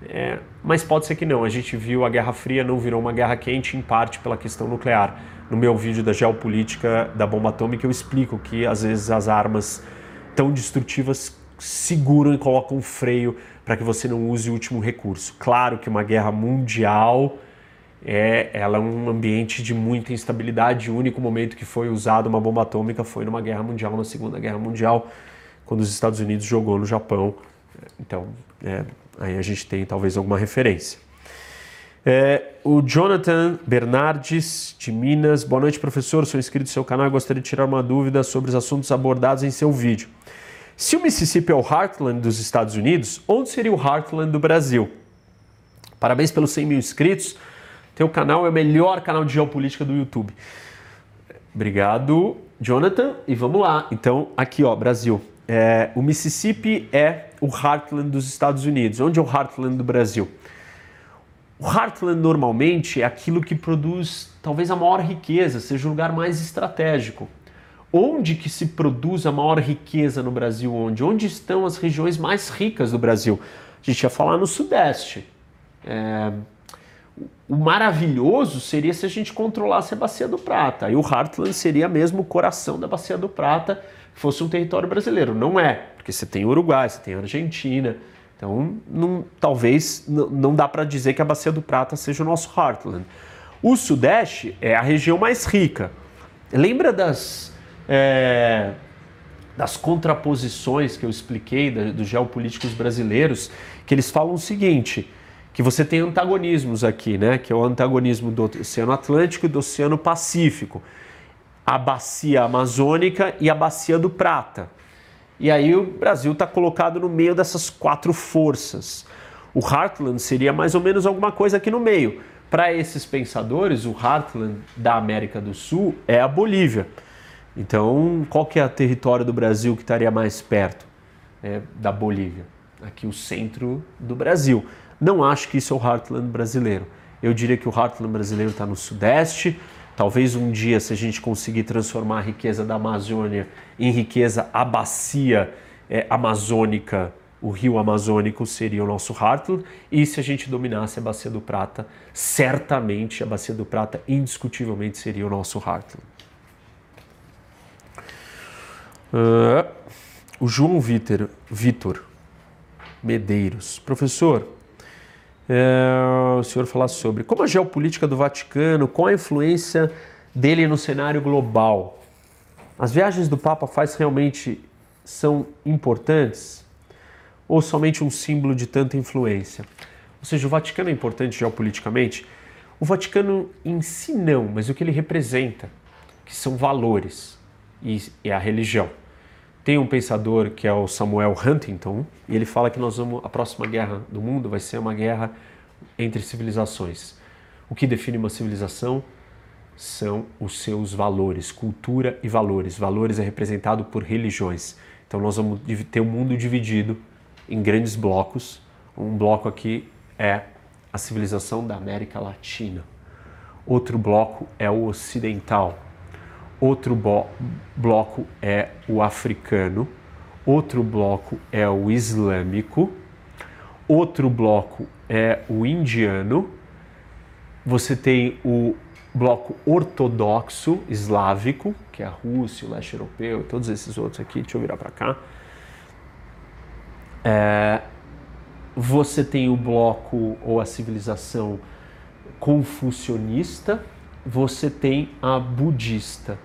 é, mas pode ser que não. A gente viu a Guerra Fria não virou uma guerra quente, em parte pela questão nuclear. No meu vídeo da geopolítica da bomba atômica, eu explico que às vezes as armas tão destrutivas seguram e colocam um freio para que você não use o último recurso. Claro que uma guerra mundial é, ela é um ambiente de muita instabilidade. O único momento que foi usada uma bomba atômica foi numa guerra mundial, na Segunda Guerra Mundial, quando os Estados Unidos jogou no Japão. Então, é, aí a gente tem talvez alguma referência. É, o Jonathan Bernardes, de Minas. Boa noite, professor. Sou inscrito no seu canal e gostaria de tirar uma dúvida sobre os assuntos abordados em seu vídeo. Se o Mississippi é o Heartland dos Estados Unidos, onde seria o Heartland do Brasil? Parabéns pelos 100 mil inscritos. Teu canal é o melhor canal de geopolítica do YouTube. Obrigado, Jonathan. E vamos lá. Então, aqui, ó, Brasil. É, o Mississippi é o Heartland dos Estados Unidos. Onde é o Heartland do Brasil? O Heartland normalmente é aquilo que produz talvez a maior riqueza, seja o lugar mais estratégico. Onde que se produz a maior riqueza no Brasil? Onde? Onde estão as regiões mais ricas do Brasil? A gente ia falar no Sudeste. É, o maravilhoso seria se a gente controlasse a Bacia do Prata. E o Heartland seria mesmo o coração da Bacia do Prata, fosse um território brasileiro. Não é, porque você tem Uruguai, você tem Argentina. Então, não, talvez não dá para dizer que a Bacia do Prata seja o nosso Heartland. O Sudeste é a região mais rica. Lembra das, é, das contraposições que eu expliquei da, dos geopolíticos brasileiros, que eles falam o seguinte que você tem antagonismos aqui, né? Que é o antagonismo do Oceano Atlântico e do Oceano Pacífico, a bacia amazônica e a bacia do Prata. E aí o Brasil está colocado no meio dessas quatro forças. O Heartland seria mais ou menos alguma coisa aqui no meio. Para esses pensadores, o Heartland da América do Sul é a Bolívia. Então, qual que é o território do Brasil que estaria mais perto é, da Bolívia? Aqui o centro do Brasil. Não acho que isso é o Heartland brasileiro. Eu diria que o Heartland brasileiro está no Sudeste. Talvez um dia, se a gente conseguir transformar a riqueza da Amazônia em riqueza, a bacia é, amazônica, o rio amazônico seria o nosso Heartland. E se a gente dominasse a Bacia do Prata, certamente a Bacia do Prata, indiscutivelmente, seria o nosso Heartland. Uh, o João Vitor Medeiros. Professor, é, o senhor falar sobre como a geopolítica do Vaticano, qual a influência dele no cenário global. As viagens do Papa faz realmente são importantes ou somente um símbolo de tanta influência? Ou seja, o Vaticano é importante geopoliticamente? O Vaticano em si não, mas o que ele representa, que são valores e, e a religião. Tem um pensador que é o Samuel Huntington, e ele fala que nós vamos a próxima guerra do mundo vai ser uma guerra entre civilizações. O que define uma civilização são os seus valores, cultura e valores. Valores é representado por religiões. Então nós vamos ter o um mundo dividido em grandes blocos. Um bloco aqui é a civilização da América Latina. Outro bloco é o ocidental, outro bloco é o africano, outro bloco é o islâmico, outro bloco é o indiano, você tem o bloco ortodoxo eslávico, que é a Rússia, o leste europeu, todos esses outros aqui, deixa eu virar para cá. É, você tem o bloco ou a civilização confucionista, você tem a budista.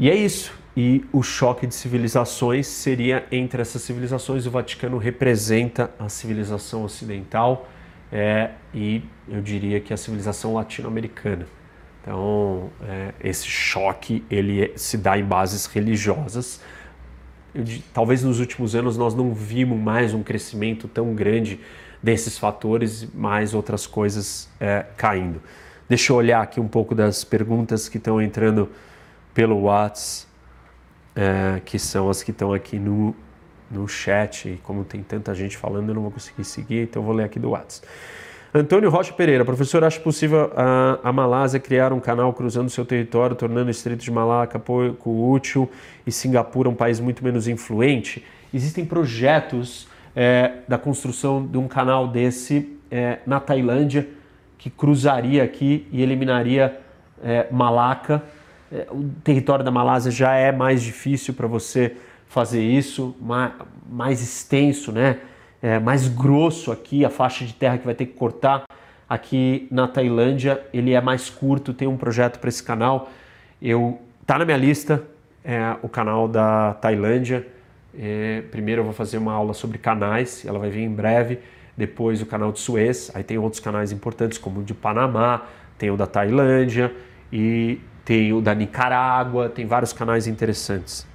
E é isso. E o choque de civilizações seria entre essas civilizações. O Vaticano representa a civilização ocidental é, e eu diria que a civilização latino-americana. Então, é, esse choque ele é, se dá em bases religiosas. Eu, talvez nos últimos anos nós não vimos mais um crescimento tão grande desses fatores, mais outras coisas é, caindo. Deixa eu olhar aqui um pouco das perguntas que estão entrando pelo WhatsApp, é, que são as que estão aqui no, no chat. E como tem tanta gente falando, eu não vou conseguir seguir, então eu vou ler aqui do WhatsApp. Antônio Rocha Pereira, professor, acha possível a, a Malásia criar um canal cruzando seu território, tornando o Estreito de Malaca pouco útil e Singapura um país muito menos influente? Existem projetos é, da construção de um canal desse é, na Tailândia que cruzaria aqui e eliminaria é, Malaca. É, o território da Malásia já é mais difícil para você fazer isso, mais, mais extenso, né? é, mais grosso aqui, a faixa de terra que vai ter que cortar aqui na Tailândia, ele é mais curto, tem um projeto para esse canal. Eu tá na minha lista é, o canal da Tailândia. É, primeiro eu vou fazer uma aula sobre canais, ela vai vir em breve. Depois o canal de Suez, aí tem outros canais importantes como o de Panamá, tem o da Tailândia e tem o da Nicarágua, tem vários canais interessantes.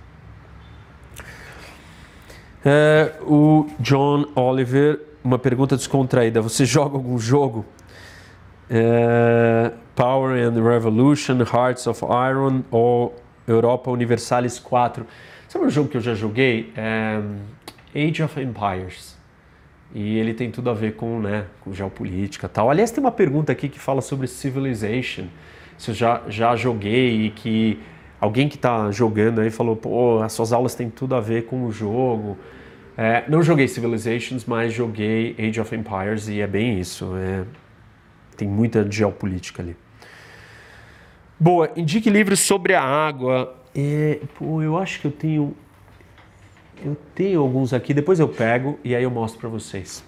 É, o John Oliver, uma pergunta descontraída. Você joga algum jogo? É, Power and Revolution, Hearts of Iron ou Europa Universalis 4. Sabe um jogo que eu já joguei? É, Age of Empires. E ele tem tudo a ver com, né, com geopolítica tal. Aliás, tem uma pergunta aqui que fala sobre Civilization. Se eu já, já joguei e que alguém que está jogando aí falou, pô, as suas aulas têm tudo a ver com o jogo. É, não joguei Civilizations, mas joguei Age of Empires e é bem isso. É, tem muita geopolítica ali. Boa, indique livros sobre a água. É, pô, eu acho que eu tenho. Eu tenho alguns aqui, depois eu pego e aí eu mostro para vocês.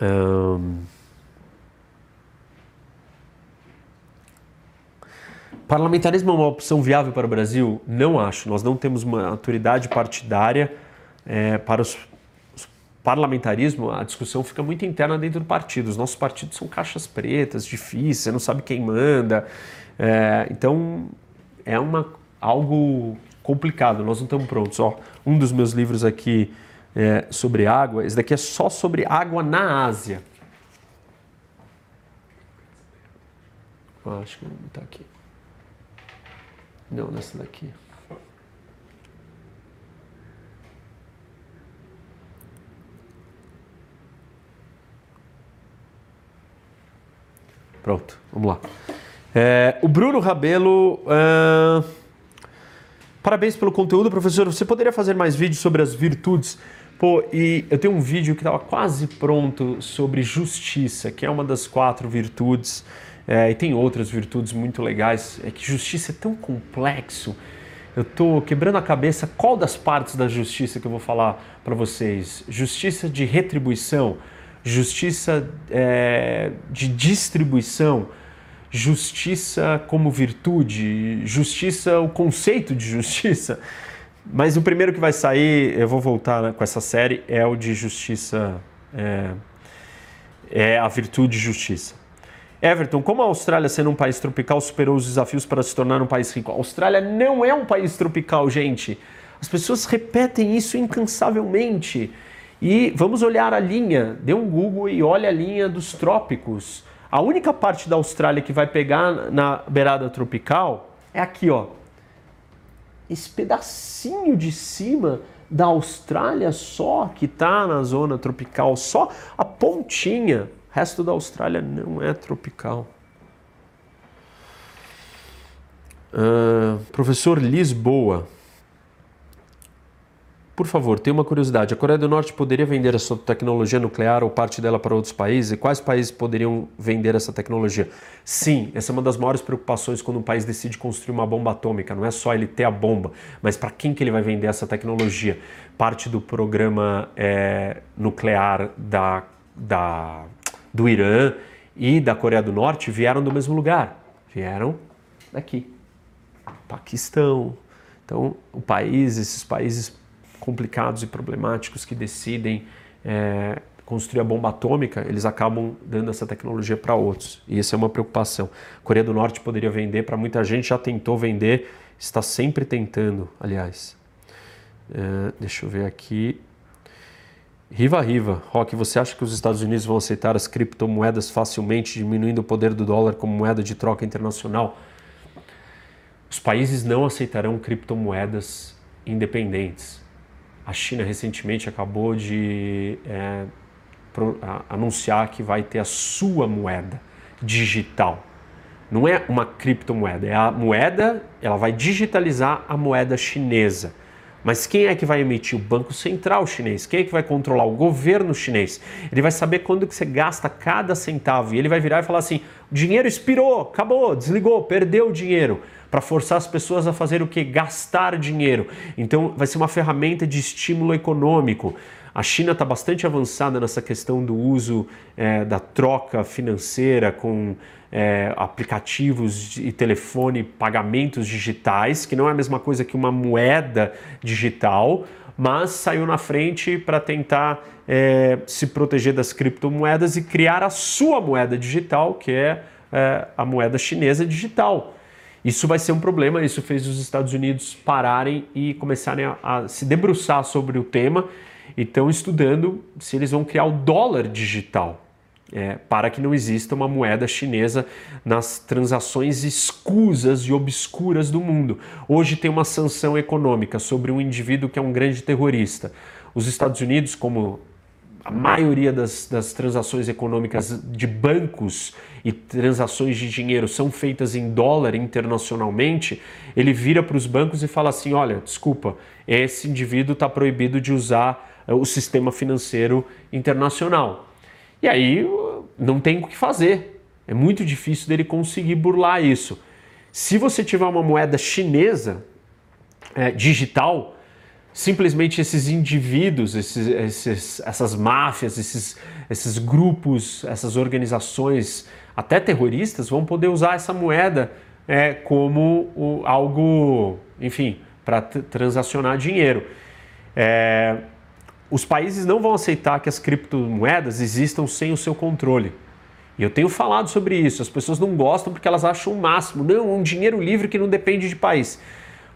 Um... Parlamentarismo é uma opção viável para o Brasil? Não acho. Nós não temos uma autoridade partidária é, para os, os parlamentarismo, a discussão fica muito interna dentro do partido. Os nossos partidos são caixas pretas, difíceis, você não sabe quem manda. É, então é uma, algo complicado, nós não estamos prontos. Ó, um dos meus livros aqui é, sobre água, esse daqui é só sobre água na Ásia. acho que não está aqui. Não, nessa daqui. Pronto, vamos lá. É, o Bruno Rabelo. Uh, parabéns pelo conteúdo, professor. Você poderia fazer mais vídeos sobre as virtudes? Pô, e eu tenho um vídeo que estava quase pronto sobre justiça, que é uma das quatro virtudes. É, e tem outras virtudes muito legais. É que justiça é tão complexo. Eu estou quebrando a cabeça qual das partes da justiça que eu vou falar para vocês. Justiça de retribuição, justiça é, de distribuição, justiça como virtude, justiça, o conceito de justiça. Mas o primeiro que vai sair, eu vou voltar né, com essa série, é o de justiça, é, é a virtude de justiça. Everton, como a Austrália, sendo um país tropical, superou os desafios para se tornar um país rico? A Austrália não é um país tropical, gente. As pessoas repetem isso incansavelmente. E vamos olhar a linha, dê um Google e olha a linha dos trópicos. A única parte da Austrália que vai pegar na beirada tropical é aqui, ó. Esse pedacinho de cima da Austrália só que está na zona tropical, só a pontinha. O resto da Austrália não é tropical. Uh, professor Lisboa. Por favor, tenho uma curiosidade. A Coreia do Norte poderia vender a sua tecnologia nuclear ou parte dela para outros países? E quais países poderiam vender essa tecnologia? Sim, essa é uma das maiores preocupações quando um país decide construir uma bomba atômica. Não é só ele ter a bomba, mas para quem que ele vai vender essa tecnologia? Parte do programa é, nuclear da, da, do Irã e da Coreia do Norte vieram do mesmo lugar. Vieram daqui. Paquistão. Então, o país, esses países complicados e problemáticos que decidem é, construir a bomba atômica, eles acabam dando essa tecnologia para outros. E isso é uma preocupação. A Coreia do Norte poderia vender, para muita gente já tentou vender, está sempre tentando, aliás. É, deixa eu ver aqui. Riva Riva, Rock, você acha que os Estados Unidos vão aceitar as criptomoedas facilmente, diminuindo o poder do dólar como moeda de troca internacional? Os países não aceitarão criptomoedas independentes. A China recentemente acabou de é, anunciar que vai ter a sua moeda digital. Não é uma criptomoeda, é a moeda, ela vai digitalizar a moeda chinesa. Mas quem é que vai emitir? O Banco Central chinês. Quem é que vai controlar? O governo chinês. Ele vai saber quando que você gasta cada centavo. E ele vai virar e falar assim: o dinheiro expirou, acabou, desligou, perdeu o dinheiro. Para forçar as pessoas a fazer o que? Gastar dinheiro. Então vai ser uma ferramenta de estímulo econômico. A China está bastante avançada nessa questão do uso é, da troca financeira com é, aplicativos e telefone, pagamentos digitais, que não é a mesma coisa que uma moeda digital, mas saiu na frente para tentar é, se proteger das criptomoedas e criar a sua moeda digital, que é, é a moeda chinesa digital. Isso vai ser um problema, isso fez os Estados Unidos pararem e começarem a, a se debruçar sobre o tema estão estudando se eles vão criar o dólar digital. É, para que não exista uma moeda chinesa nas transações escusas e obscuras do mundo. Hoje tem uma sanção econômica sobre um indivíduo que é um grande terrorista. Os Estados Unidos, como a maioria das, das, transações econômicas de bancos e transações de dinheiro são feitas em dólar internacionalmente, ele vira para os bancos e fala assim: olha, desculpa, esse indivíduo está proibido de usar o sistema financeiro internacional. E aí não tem o que fazer. É muito difícil dele conseguir burlar isso. Se você tiver uma moeda chinesa é, digital, simplesmente esses indivíduos, esses, esses, essas máfias, esses, esses grupos, essas organizações, até terroristas, vão poder usar essa moeda é, como o, algo, enfim, para transacionar dinheiro. É, os países não vão aceitar que as criptomoedas existam sem o seu controle. E eu tenho falado sobre isso. As pessoas não gostam porque elas acham o máximo. Não, um dinheiro livre que não depende de país.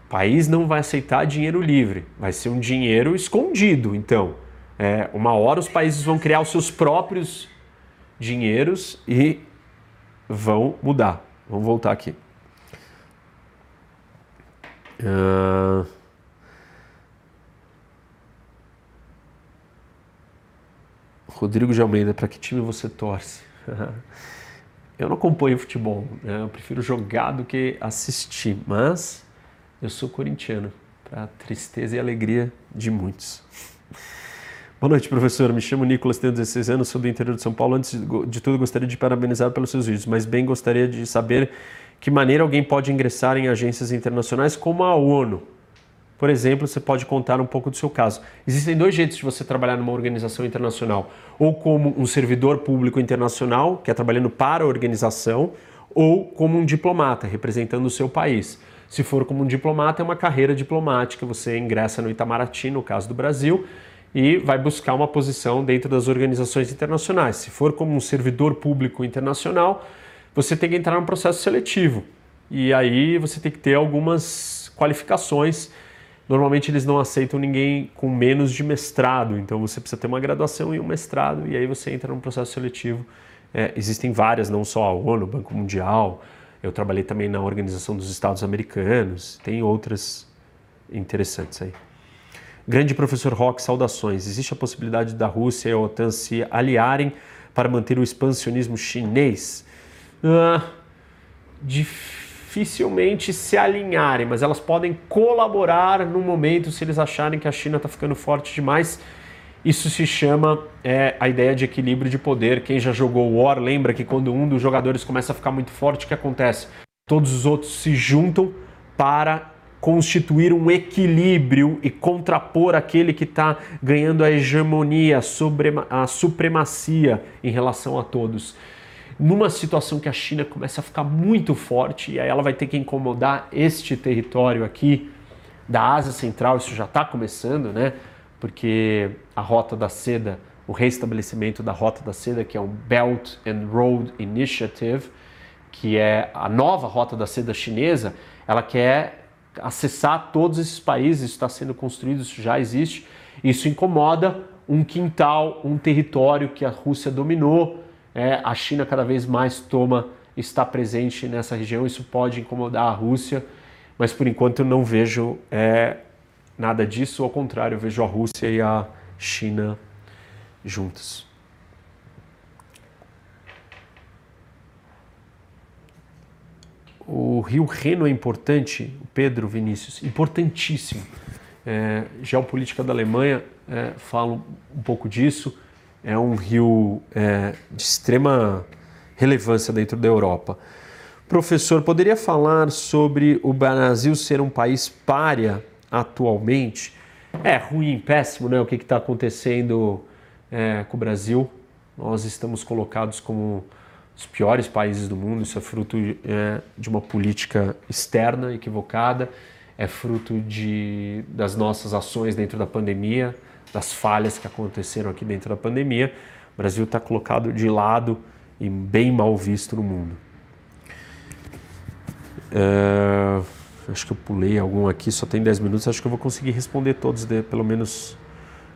O país não vai aceitar dinheiro livre. Vai ser um dinheiro escondido. Então, é, uma hora os países vão criar os seus próprios dinheiros e vão mudar. Vamos voltar aqui. Uh... Rodrigo de Almeida, para que time você torce? eu não acompanho futebol, né? eu prefiro jogar do que assistir, mas eu sou corintiano, para tristeza e alegria de muitos. Boa noite, professor. Me chamo Nicolas, tenho 16 anos, sou do interior de São Paulo. Antes de tudo, gostaria de parabenizar pelos seus vídeos, mas bem gostaria de saber que maneira alguém pode ingressar em agências internacionais como a ONU por exemplo, você pode contar um pouco do seu caso. Existem dois jeitos de você trabalhar numa organização internacional: ou como um servidor público internacional, que é trabalhando para a organização, ou como um diplomata, representando o seu país. Se for como um diplomata, é uma carreira diplomática, você ingressa no Itamaraty, no caso do Brasil, e vai buscar uma posição dentro das organizações internacionais. Se for como um servidor público internacional, você tem que entrar num processo seletivo. E aí você tem que ter algumas qualificações Normalmente eles não aceitam ninguém com menos de mestrado, então você precisa ter uma graduação e um mestrado, e aí você entra num processo seletivo. É, existem várias, não só a ONU, o Banco Mundial, eu trabalhei também na Organização dos Estados Americanos, tem outras interessantes aí. Grande professor Rock, saudações. Existe a possibilidade da Rússia e a OTAN se aliarem para manter o expansionismo chinês? Ah, difícil dificilmente se alinharem, mas elas podem colaborar no momento se eles acharem que a China está ficando forte demais. Isso se chama é, a ideia de equilíbrio de poder. Quem já jogou War lembra que quando um dos jogadores começa a ficar muito forte, o que acontece? Todos os outros se juntam para constituir um equilíbrio e contrapor aquele que está ganhando a hegemonia, a supremacia em relação a todos numa situação que a China começa a ficar muito forte e aí ela vai ter que incomodar este território aqui da Ásia Central, isso já está começando, né? Porque a Rota da Seda, o reestabelecimento da Rota da Seda, que é um Belt and Road Initiative, que é a nova Rota da Seda chinesa, ela quer acessar todos esses países, isso está sendo construído, isso já existe. Isso incomoda um quintal, um território que a Rússia dominou, é, a China cada vez mais toma, está presente nessa região, isso pode incomodar a Rússia, mas por enquanto eu não vejo é, nada disso, ao contrário, eu vejo a Rússia e a China juntas. O Rio Reno é importante, Pedro Vinícius, importantíssimo. É, geopolítica da Alemanha, é, falo um pouco disso. É um rio é, de extrema relevância dentro da Europa. Professor, poderia falar sobre o Brasil ser um país párea atualmente? É ruim, péssimo, né? O que está acontecendo é, com o Brasil? Nós estamos colocados como os piores países do mundo. Isso é fruto é, de uma política externa equivocada, é fruto de, das nossas ações dentro da pandemia, das falhas que aconteceram aqui dentro da pandemia. O Brasil está colocado de lado e bem mal visto no mundo. Uh, acho que eu pulei algum aqui, só tem 10 minutos. Acho que eu vou conseguir responder todos, de, pelo menos.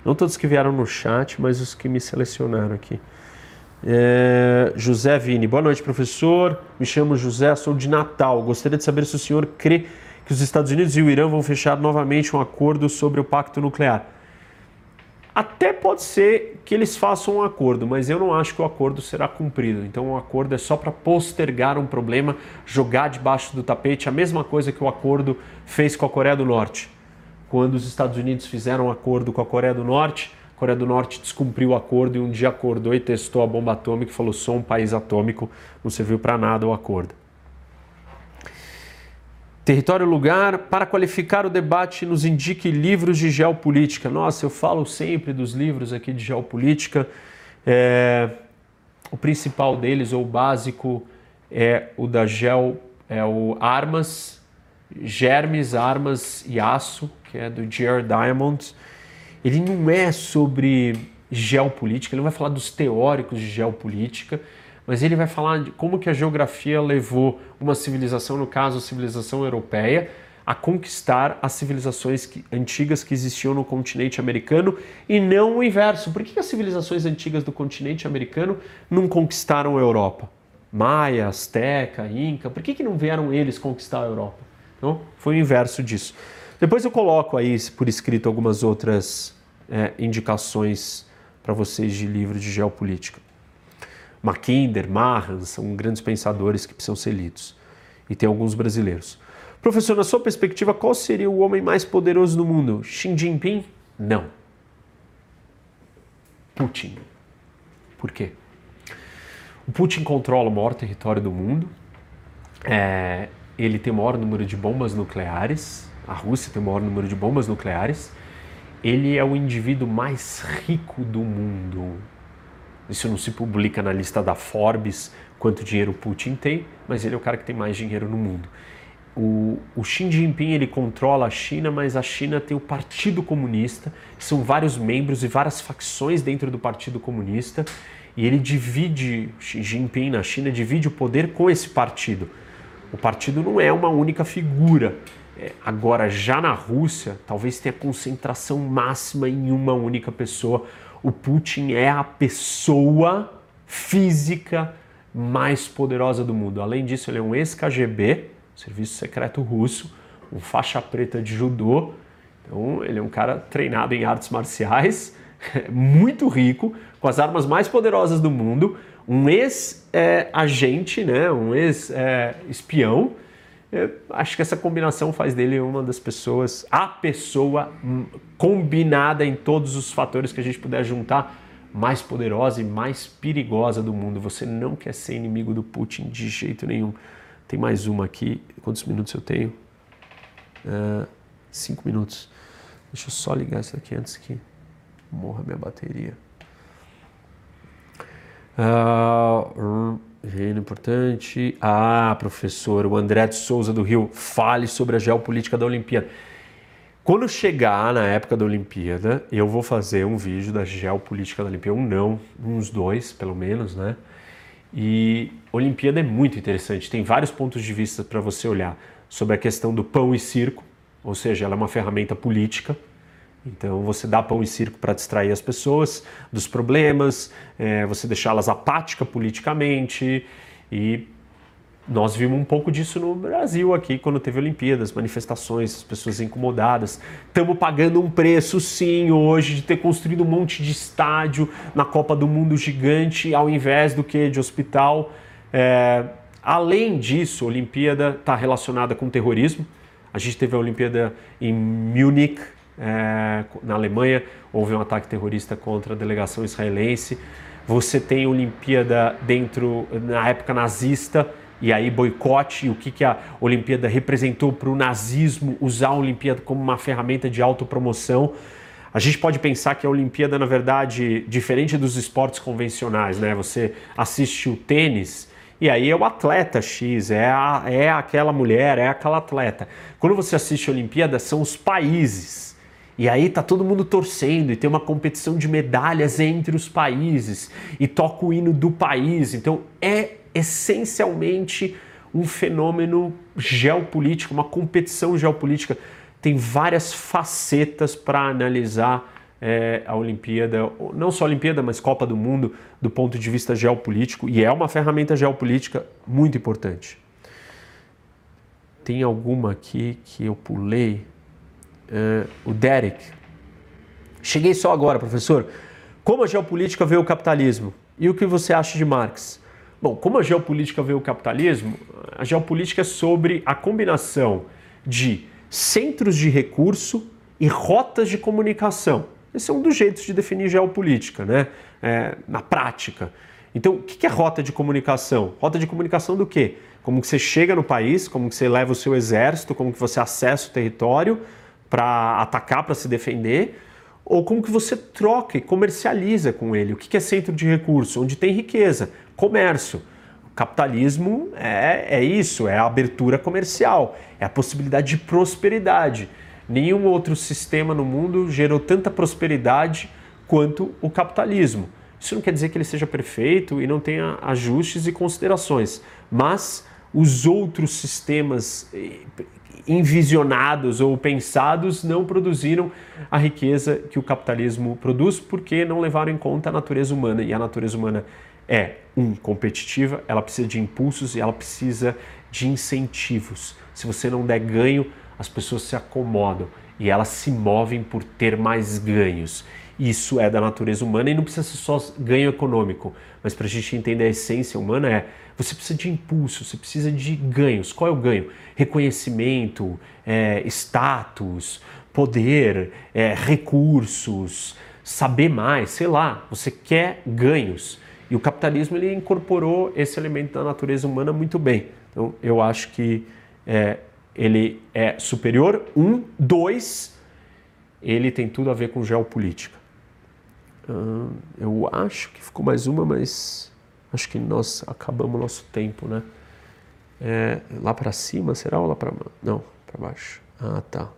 Não todos que vieram no chat, mas os que me selecionaram aqui. É, José Vini, boa noite, professor. Me chamo José, sou de Natal. Gostaria de saber se o senhor crê que os Estados Unidos e o Irã vão fechar novamente um acordo sobre o pacto nuclear. Até pode ser que eles façam um acordo, mas eu não acho que o acordo será cumprido. Então, o acordo é só para postergar um problema, jogar debaixo do tapete, a mesma coisa que o acordo fez com a Coreia do Norte. Quando os Estados Unidos fizeram um acordo com a Coreia do Norte, a Coreia do Norte descumpriu o acordo e um dia acordou e testou a bomba atômica e falou: sou um país atômico, não serviu para nada o acordo. Território lugar, para qualificar o debate, nos indique livros de geopolítica. Nossa, eu falo sempre dos livros aqui de geopolítica. É, o principal deles, ou o básico, é o da Geo, é o Armas, Germes, Armas e Aço, que é do J.R. Diamond. Ele não é sobre geopolítica, ele não vai falar dos teóricos de geopolítica, mas ele vai falar de como que a geografia levou uma civilização, no caso a civilização europeia, a conquistar as civilizações que, antigas que existiam no continente americano e não o inverso. Por que as civilizações antigas do continente americano não conquistaram a Europa? Maia, Azteca, Inca, por que, que não vieram eles conquistar a Europa? Não? Foi o inverso disso. Depois eu coloco aí por escrito algumas outras é, indicações para vocês de livro de geopolítica. Mackinder, Mahan, são grandes pensadores que precisam ser lidos. E tem alguns brasileiros. Professor, na sua perspectiva, qual seria o homem mais poderoso do mundo? Xi Jinping? Não. Putin. Por quê? O Putin controla o maior território do mundo, é, ele tem o maior número de bombas nucleares, a Rússia tem o maior número de bombas nucleares, ele é o indivíduo mais rico do mundo. Isso não se publica na lista da Forbes quanto dinheiro o Putin tem, mas ele é o cara que tem mais dinheiro no mundo. O, o Xi Jinping ele controla a China, mas a China tem o Partido Comunista, são vários membros e várias facções dentro do Partido Comunista, e ele divide, Xi Jinping na China divide o poder com esse partido. O partido não é uma única figura. É, agora, já na Rússia, talvez tenha concentração máxima em uma única pessoa, o Putin é a pessoa física mais poderosa do mundo. Além disso, ele é um ex-KGB, Serviço Secreto Russo, um faixa preta de judô. Então, ele é um cara treinado em artes marciais, muito rico, com as armas mais poderosas do mundo, um ex-agente, né, um ex-espião. Acho que essa combinação faz dele uma das pessoas, a pessoa combinada em todos os fatores que a gente puder juntar, mais poderosa e mais perigosa do mundo. Você não quer ser inimigo do Putin de jeito nenhum. Tem mais uma aqui. Quantos minutos eu tenho? Uh, cinco minutos. Deixa eu só ligar isso aqui antes que morra minha bateria. Uh, Reino importante. Ah, professor, o André de Souza do Rio, fale sobre a geopolítica da Olimpíada. Quando chegar na época da Olimpíada, eu vou fazer um vídeo da geopolítica da Olimpíada, um não, uns dois, pelo menos, né? E Olimpíada é muito interessante, tem vários pontos de vista para você olhar sobre a questão do pão e circo, ou seja, ela é uma ferramenta política, então você dá pão e circo para distrair as pessoas dos problemas, é, você deixá-las apáticas politicamente e nós vimos um pouco disso no Brasil aqui quando teve Olimpíadas, manifestações, as pessoas incomodadas. Estamos pagando um preço sim hoje de ter construído um monte de estádio na Copa do Mundo gigante ao invés do que de hospital. É, Além disso, a Olimpíada está relacionada com terrorismo. A gente teve a Olimpíada em Munique, é, na Alemanha, houve um ataque terrorista contra a delegação israelense. Você tem Olimpíada dentro, na época nazista, e aí boicote, o que, que a Olimpíada representou para o nazismo usar a Olimpíada como uma ferramenta de autopromoção. A gente pode pensar que a Olimpíada, na verdade, diferente dos esportes convencionais, né? Você assiste o tênis e aí é o atleta X, é, a, é aquela mulher, é aquela atleta. Quando você assiste a Olimpíada, são os países. E aí tá todo mundo torcendo e tem uma competição de medalhas entre os países e toca o hino do país. Então é essencialmente um fenômeno geopolítico, uma competição geopolítica. Tem várias facetas para analisar é, a Olimpíada, não só a Olimpíada, mas Copa do Mundo, do ponto de vista geopolítico, e é uma ferramenta geopolítica muito importante. Tem alguma aqui que eu pulei? É, o Derek. Cheguei só agora, professor. Como a geopolítica vê o capitalismo? E o que você acha de Marx? Bom, como a geopolítica vê o capitalismo, a geopolítica é sobre a combinação de centros de recurso e rotas de comunicação. Esse é um dos jeitos de definir geopolítica, né? É, na prática. Então, o que é rota de comunicação? Rota de comunicação do quê? Como que você chega no país, como que você leva o seu exército, como que você acessa o território para atacar, para se defender, ou como que você troca e comercializa com ele. O que é centro de recurso? Onde tem riqueza comércio. O capitalismo é, é isso, é a abertura comercial, é a possibilidade de prosperidade. Nenhum outro sistema no mundo gerou tanta prosperidade quanto o capitalismo. Isso não quer dizer que ele seja perfeito e não tenha ajustes e considerações, mas os outros sistemas eh, envisionados ou pensados não produziram a riqueza que o capitalismo produz porque não levaram em conta a natureza humana. E a natureza humana é, um, competitiva, ela precisa de impulsos e ela precisa de incentivos. Se você não der ganho, as pessoas se acomodam e elas se movem por ter mais ganhos. Isso é da natureza humana e não precisa ser só ganho econômico, mas para a gente entender a essência humana é você precisa de impulso, você precisa de ganhos. Qual é o ganho? Reconhecimento, é, status, poder, é, recursos, saber mais, sei lá. Você quer ganhos. E o capitalismo ele incorporou esse elemento da natureza humana muito bem. Então, eu acho que é, ele é superior. Um, dois, ele tem tudo a ver com geopolítica. Eu acho que ficou mais uma, mas acho que nós acabamos nosso tempo, né? É, lá para cima, será ou lá para não, para baixo? Ah, tá.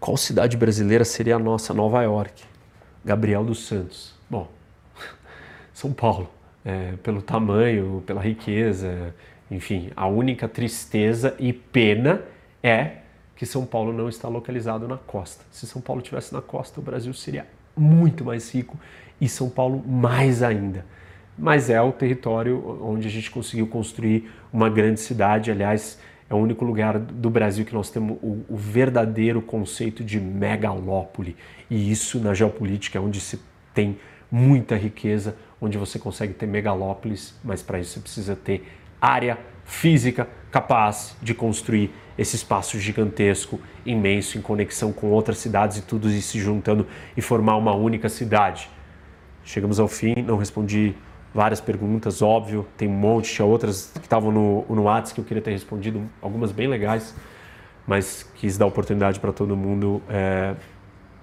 Qual cidade brasileira seria a nossa? Nova York. Gabriel dos Santos. Bom, são Paulo, é, pelo tamanho, pela riqueza, enfim, a única tristeza e pena é que São Paulo não está localizado na costa. Se São Paulo estivesse na costa, o Brasil seria muito mais rico e São Paulo mais ainda. Mas é o território onde a gente conseguiu construir uma grande cidade. Aliás, é o único lugar do Brasil que nós temos o, o verdadeiro conceito de megalópole. E isso na geopolítica é onde se tem muita riqueza, onde você consegue ter megalópolis, mas para isso você precisa ter área física capaz de construir esse espaço gigantesco, imenso, em conexão com outras cidades e tudo isso se juntando e formar uma única cidade. Chegamos ao fim, não respondi várias perguntas, óbvio, tem um monte, tinha outras que estavam no, no WhatsApp que eu queria ter respondido, algumas bem legais, mas quis dar oportunidade para todo mundo é,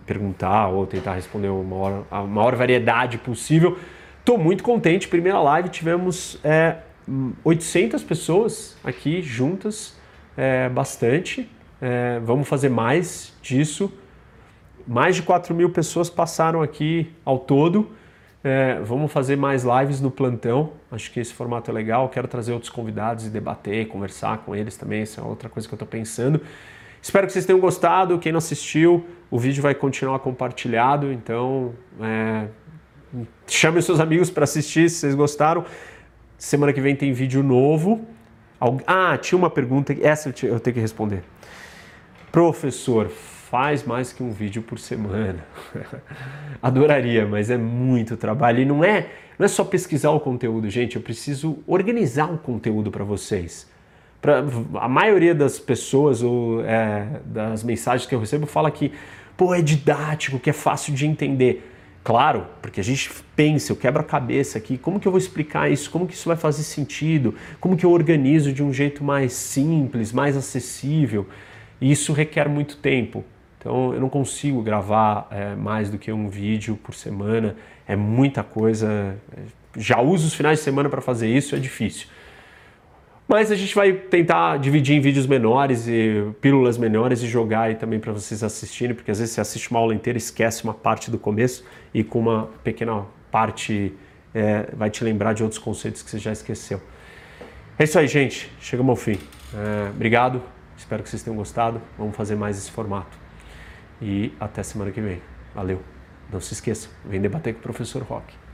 perguntar ou tentar responder uma maior, a maior variedade possível. Estou muito contente. Primeira live tivemos é, 800 pessoas aqui juntas, é, bastante. É, vamos fazer mais disso. Mais de 4 mil pessoas passaram aqui ao todo. É, vamos fazer mais lives no plantão. Acho que esse formato é legal. Quero trazer outros convidados e debater, conversar com eles também. Essa é outra coisa que eu estou pensando. Espero que vocês tenham gostado. Quem não assistiu, o vídeo vai continuar compartilhado. Então, é, chame os seus amigos para assistir se vocês gostaram. Semana que vem tem vídeo novo. Ah, tinha uma pergunta, essa eu tenho que responder. Professor, faz mais que um vídeo por semana. Adoraria, mas é muito trabalho. E não é, não é só pesquisar o conteúdo, gente. Eu preciso organizar o conteúdo para vocês. Pra, a maioria das pessoas ou é, das mensagens que eu recebo fala que pô, é didático, que é fácil de entender. Claro, porque a gente pensa, eu quebro a cabeça aqui, como que eu vou explicar isso? Como que isso vai fazer sentido? Como que eu organizo de um jeito mais simples, mais acessível? E isso requer muito tempo. Então eu não consigo gravar é, mais do que um vídeo por semana, é muita coisa. Já uso os finais de semana para fazer isso, é difícil. Mas a gente vai tentar dividir em vídeos menores e pílulas menores e jogar aí também para vocês assistirem, porque às vezes você assiste uma aula inteira esquece uma parte do começo e com uma pequena parte é, vai te lembrar de outros conceitos que você já esqueceu. É isso aí, gente. Chegamos ao fim. É, obrigado. Espero que vocês tenham gostado. Vamos fazer mais esse formato. E até semana que vem. Valeu. Não se esqueça, vem debater com o professor Rock.